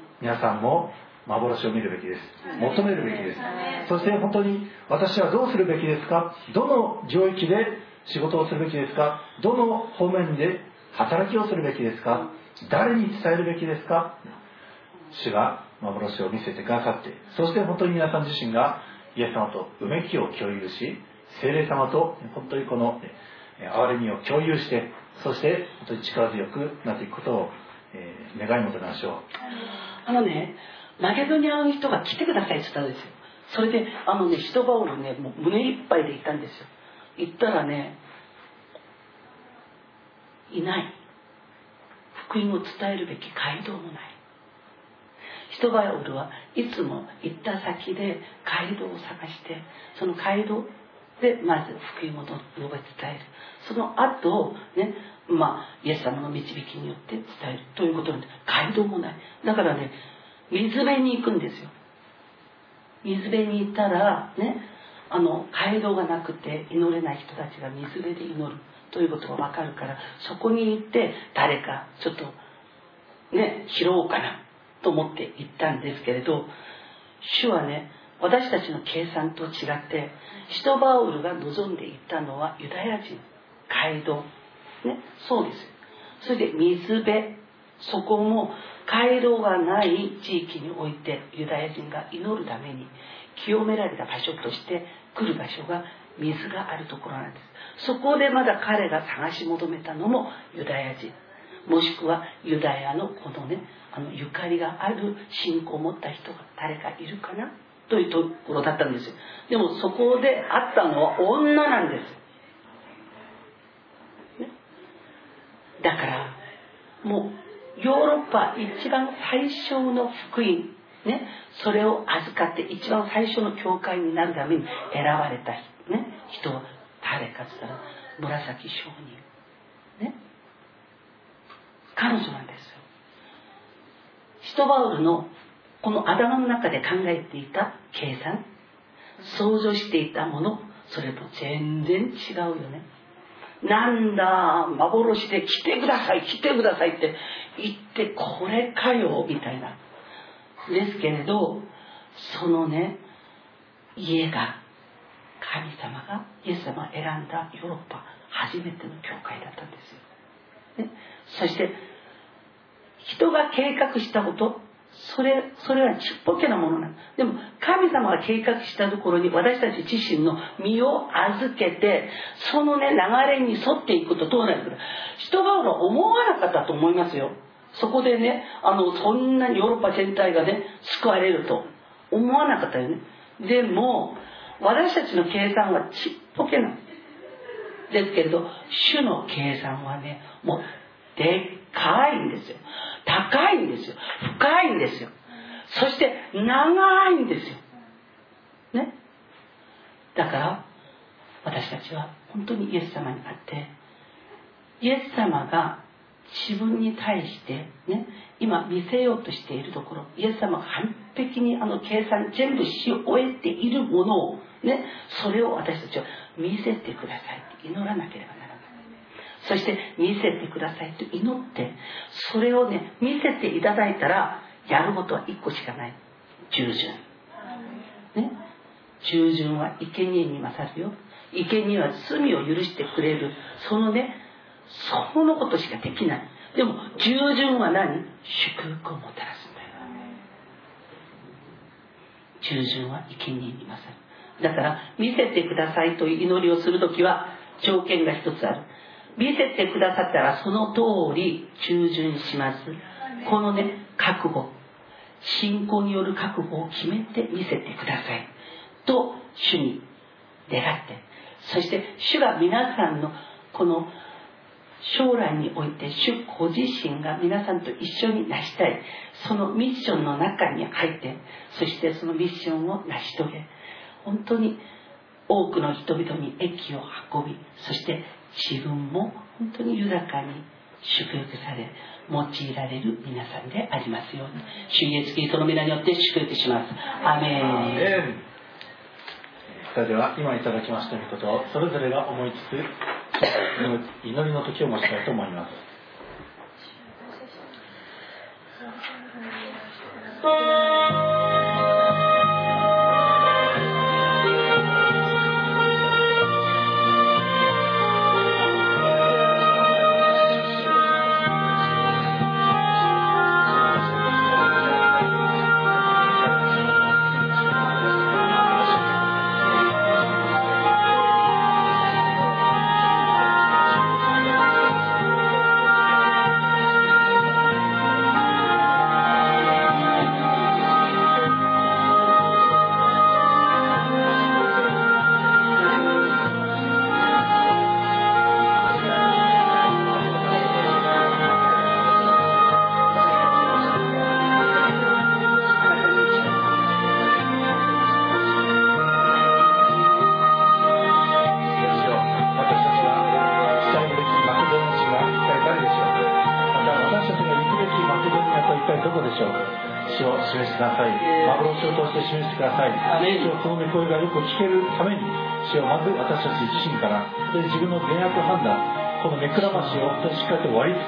[laughs] 皆さんも幻を見るべきです。求めるべきです。そして本当に私はどうするべきですか？どの領域で仕事をするべきですか？どの方面で働きをするべきですか？誰に伝えるべきですか？主が幻を見せてくださってそして本当に皆さん自身がイエス様とうめきを共有し精霊様と本当にこの憐れみを共有してそして本当に力強くなっていくことを、えー、願い求めましょう。あのねマケドニアの人が来てくださいって言ったんですよ。それであのねシトバオルねもう胸いっぱいで行ったんですよ。行ったらねいない。福音を伝えるべき街道もない。シトバオルはいつも行った先で街道を探してその街道でまず福音を述べ伝える。その後ねまあイエス様の導きによって伝えるということなんで街道もない。だからね水辺に行くんですよ。水辺に行ったらねあの街道がなくて祈れない人たちが水辺で祈るということが分かるからそこに行って誰かちょっとね拾おうかな。と思って行ったんですけれど主はね私たちの計算と違ってシトバウルが望んでいったのはユダヤ人街道ねそうですそれで水辺そこも街道がない地域においてユダヤ人が祈るために清められた場所として来る場所が水があるところなんです。そこでまだ彼が探し求めたのもユダヤ人もしくはユダヤのこのねあのゆかりがある信仰を持った人が誰かいるかな？というところだったんですよ。でもそこであったのは女なんです、ね、だからもうヨーロッパ一番最初の福音ね、それを預かって一番最初の教会になるために選ばれた、ね、人は誰かって言ったら紫商人、ね、彼女なんですよ。シトバウルのこの頭の中で考えていた計算想像していたものそれと全然違うよね。なんだ幻で来てください来てくださいって言ってこれかよみたいな。ですけれどそのね家が神様がイエス様が選んだヨーロッパ初めての教会だったんですよ、ね、そして人が計画したことそれそれはちっぽけなものなの。でも神様が計画したところに私たち自身の身を預けてそのね流れに沿っていくとどうなるか。人が思わなかったと思いますよ。そこでねあのそんなにヨーロッパ全体がね救われると思わなかったよね。でも私たちの計算はちっぽけなんですけれど主の計算はねもうでっかいんですよ。高いんですよ。深いんですよ。そして長いんですよ。ね？だから私たちは本当にイエス様に会ってイエス様が自分に対してね？今見せようとしているところイエス様が完璧にあの計算全部し終えているものをね？それを私たちは見せてくださいって祈らなければそして見せてくださいと祈ってそれをね見せていただいたらやることは1個しかない。従順。ね。従順は生贄に勝るよ。生贄は罪を許してくれる。そのねそのことしかできない。でも従順は何？祝福をもたらすんだよ。従順は生贄に勝る。だから見せてくださいという祈りをする時は条件が一つある。見せてくださったらその通り従順します。このね覚悟。信仰による覚悟を決めて見せてください。と主に願って。そして主が皆さんのこの将来において主ご自身が皆さんと一緒に成したい。そのミッションの中に入ってそしてそのミッションを成し遂げ本当に多くの人々に益を運びそして自分も本当に豊かに祝福され用いられる皆さんでありますように。主イエスキリストの皆によって祝福します。アメン。それでは今いただきましたことをそれぞれが思いつつ祈りの時を持ちたいと思います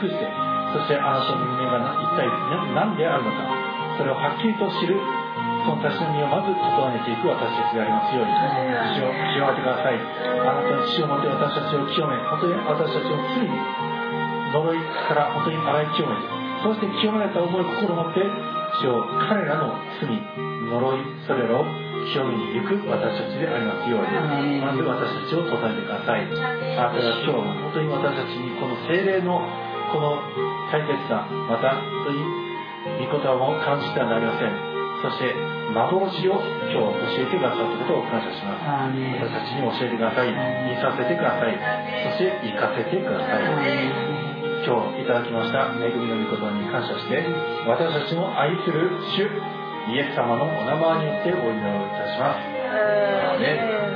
尽くしてそしてあなたの人間が一体何であるのかそれをはっきりと知るそのたしなみをまず整えていく私たちでありますように主を清めてください。あなたの血をもって私たちを清め本当に私たちを罪に呪いから本当に洗い清めそして清められた思い心を持って主を彼らの罪呪いそれらを清めに行く私たちでありますように。まず私たちを唱えてください。あなたが今日本当に私たちにこの精霊のこの大切さまた本当に御言葉も感じてはなりません。そして幻を今日教えてくださったことを感謝します。私たちに教えてください。見させてください。そして生かせてください。今日いただきました恵みの御言葉に感謝して私たちの愛する主イエス様のお名前によってお祈りいたします。アー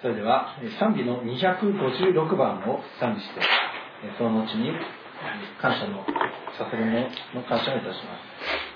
それでは賛美の256番を賛美してその後に感謝の捧げ物の感謝をいたします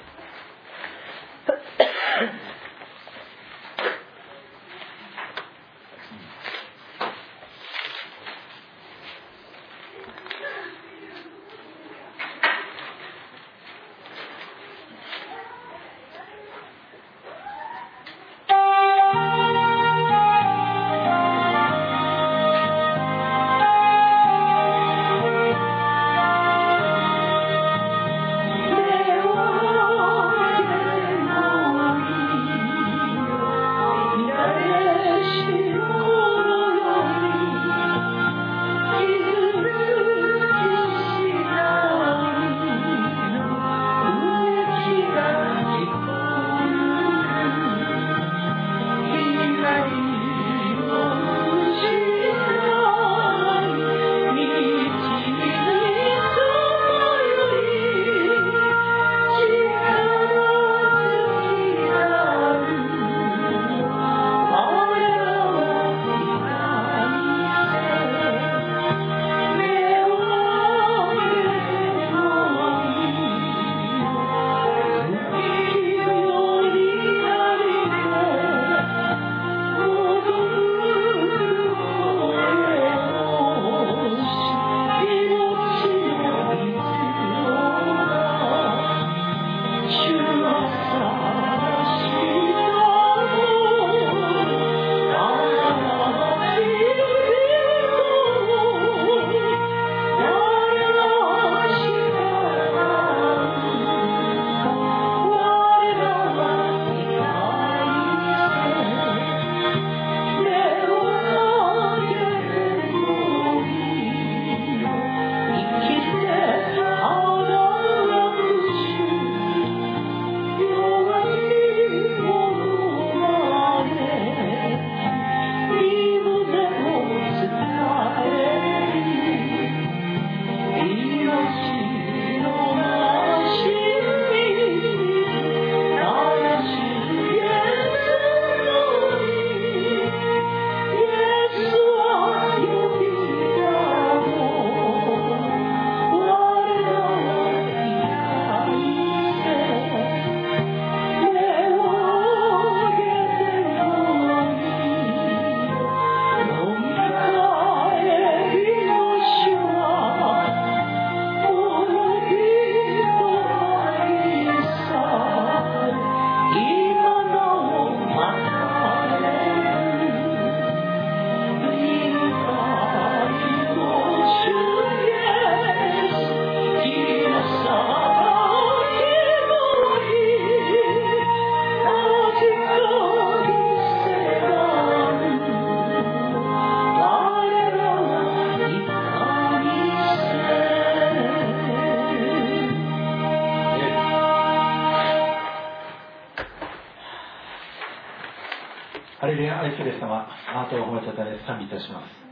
たえ賛美いたします。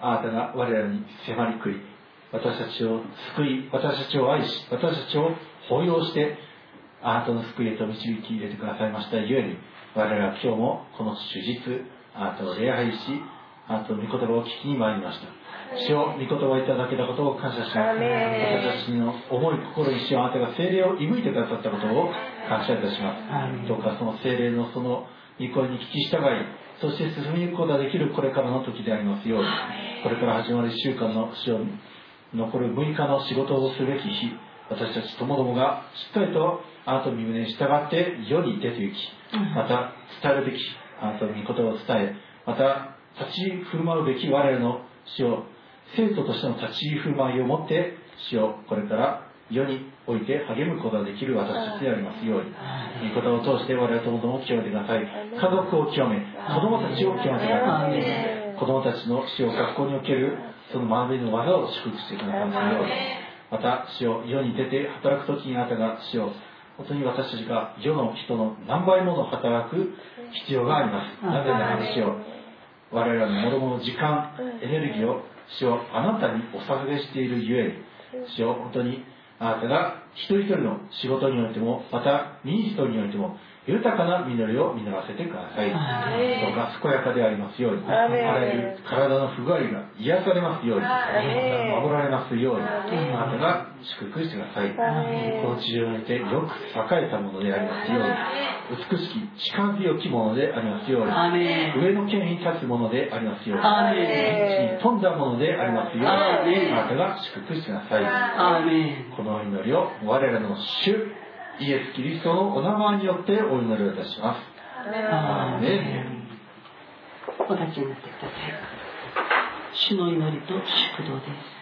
あなたが我らに迫り来り私たちを救い私たちを愛し私たちを抱擁してあなたの救いへと導き入れてくださいましたゆえに我々は今日もこの手術あなたを礼拝しあなたの御言葉を聞きに参りました。主を御言葉をいただけたことを感謝します私たちの思い心に主よあなたが精霊を射吹いてくださったことを感謝いたします。どうかその精霊のその御声に聞き従いそして進みゆくことができるこれからの時でありますようにこれから始まる1週間の残る6日の仕事をするべき日私たちともどもがしっかりとあなたの身胸に従って世に出て行きまた伝えるべきあなたの御言葉を伝えまた立ち振る舞うべき我らの主を生徒としての立ち振る舞いを持って主をこれから世において励むことができる私たちでありますように。御言葉を通して我々ともども清めてください。家族を清め子供たちを清めてください。子供たちの死を学校におけるその学びの技を祝福してください。ますようにまた死を世に出て働く時にあなたが死を本当に私たちが世の人の何倍もの働く必要があります。なぜなら死を我々の諸々の時間エネルギーを主をあなたにお捧げしているゆえに主を本当にあなたが一人一人の仕事においてもまたミニストにおいても豊かな実りを実らせてください。どうか健やかでありますようにあらゆる体の不具合が癒されますように。守られますように。あなたが祝福してください。この地上においてよく栄えたものでありますように。美しき力強きものでありますように。上の権威に立つものでありますように。地に富んだものでありますように。あなたが祝福してください。この祈りを我らの主イエス・キリストのお名前によってお祈りをいたします。アお立ちになってください。主の祈りと祝祷です。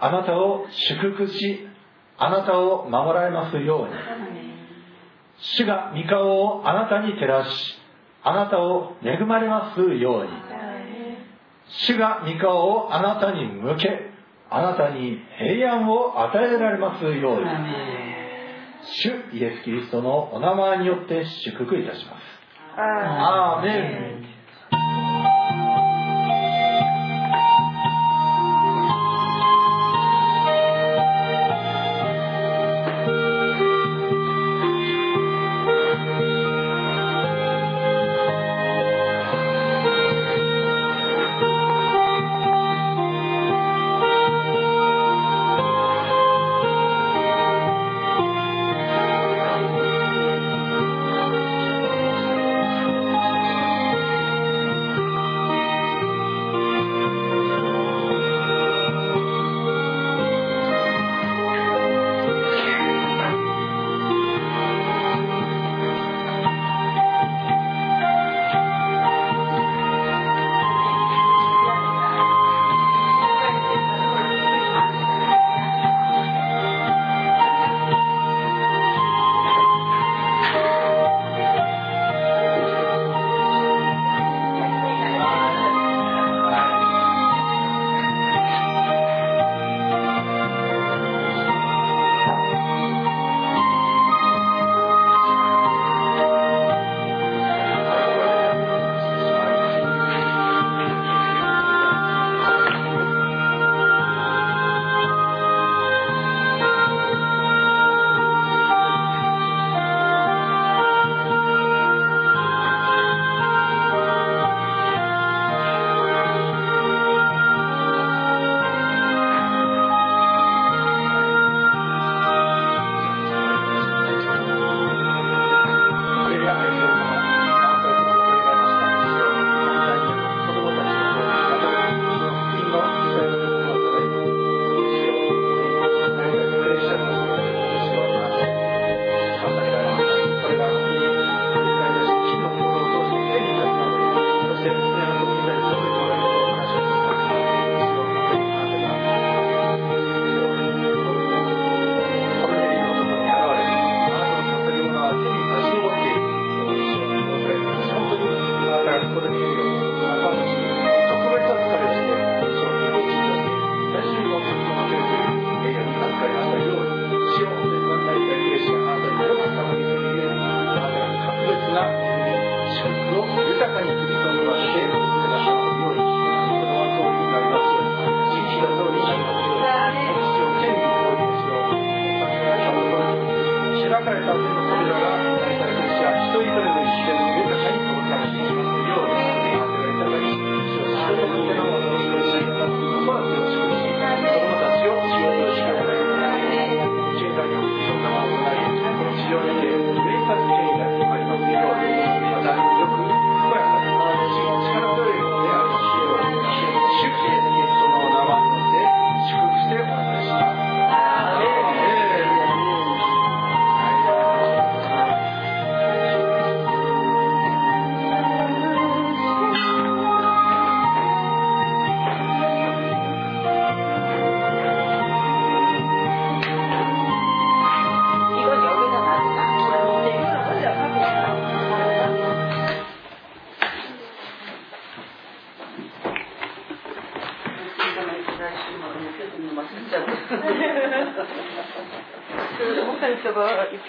あなたを祝福し、あなたを守られますように。主が御顔をあなたに照らし、あなたを恵まれますように。主が御顔をあなたに向け、あなたに平安を与えられますように。主イエス・キリストのお名前によって祝福いたします。アーメン。「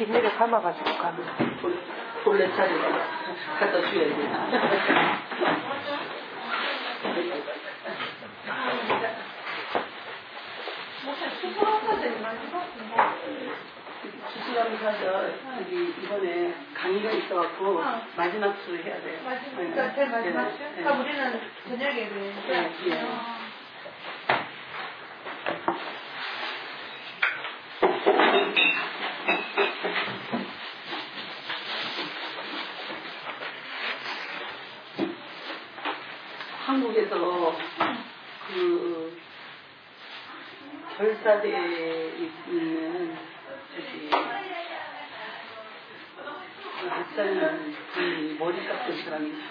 비닐에 감아가지고 가면 본래 차리고 갖다 줘야 되나. 수수감사절 여기 이번에 강의가 있어갖고 마지막 수 해야 돼요. 마지막 제일 마지막 네, 네. 아 우리는 저녁에 네, 그 예. 깎은 사람이 있어.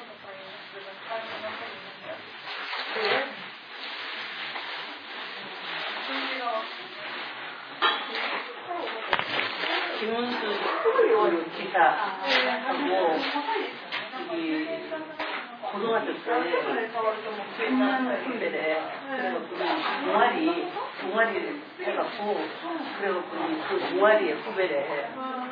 自分すごい多いって、もう。この後さ、ね、そんでの組んでね、5割、5割で、なんかこう、それを組み、5割で組めで、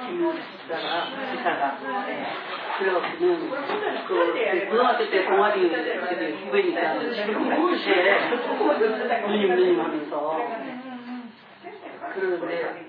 金融したら、したら、それを組む。この後で5割で組めに行ったら、しかも、こうして、みんなにまみそう。来るんで。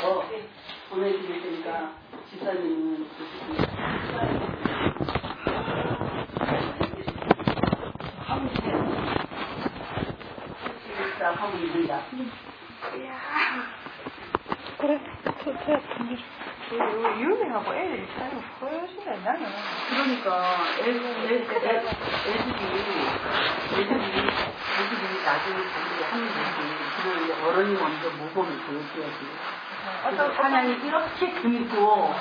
해서 보내드릴 테니까 그 하면 돼요. 딱 하면 됩니다. 그래 그 유명하고 애들이 살고 훨씬 나는 그러니까 애들, 애들, 애들이, 애들이, 애들이 나중에 거 지. 그걸 이제 어른이 먼저 모범을 보여줘야지. 어떤 찬양이 이렇게 길고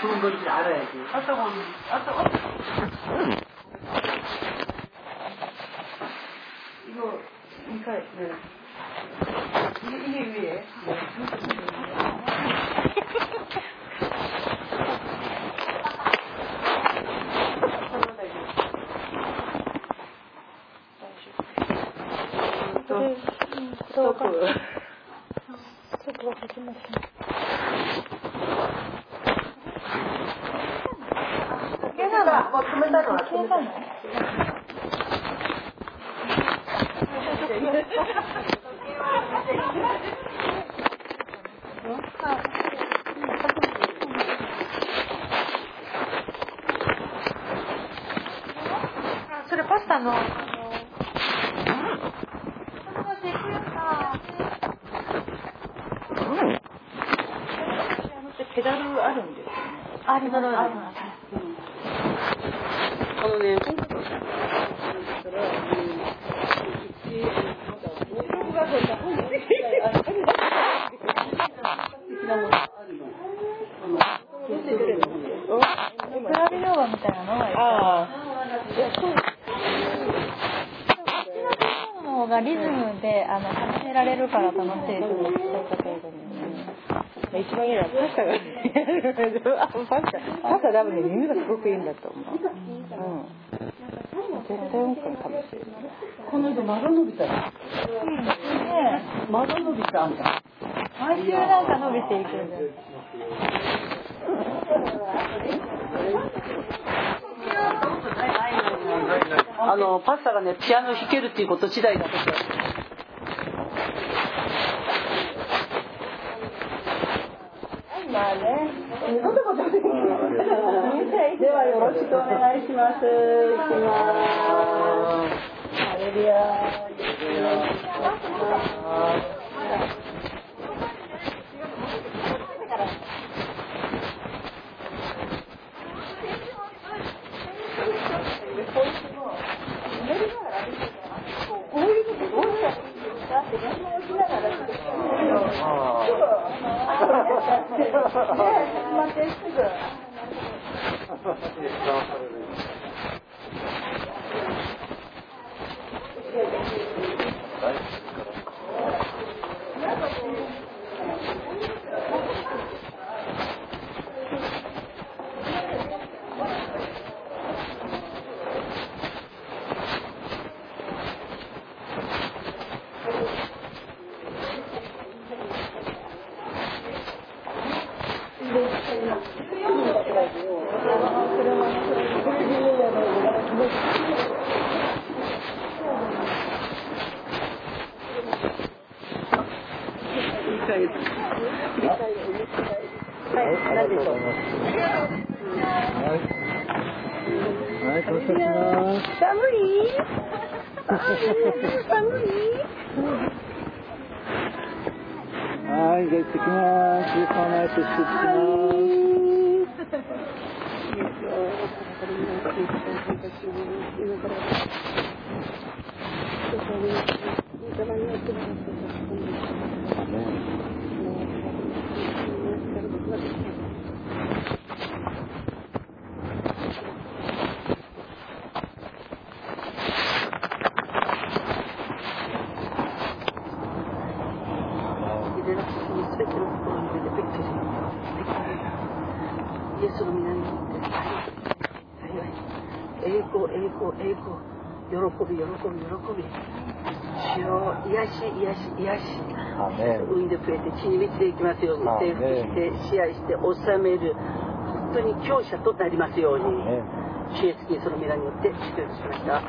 좋은 건지 알아야지. 어떤 건 어떤 어떤 이거, 그러니까, 네. 이게 [laughs] そうか。そこは書きますね。消えたのもう止めたのは消えたのそれパスタの、あるんですよね。あります。あります。あのね、クラビ動画みたいなのはああ、の方がリズムであの楽しめられるから楽しいと思ってたけれども、一番いいのはパスタがあパスタパスタ多分ね耳がすごくいいん。だと思ううん。絶対音感かもしれないこの間窓伸びたよ。ね窓伸びたあん。た。毎週なん。か伸びていくん。であの、パスタがね、ピアノ弾けるっていうこと自体が私は。まあねそんなことできないではよろしくお願いします。いきます。ハレルヤメン産んでくれて血に満ちていきますように征服して支配して治める本当に強者となりますようにアメン主イエスキリストの皆によって祝福しました。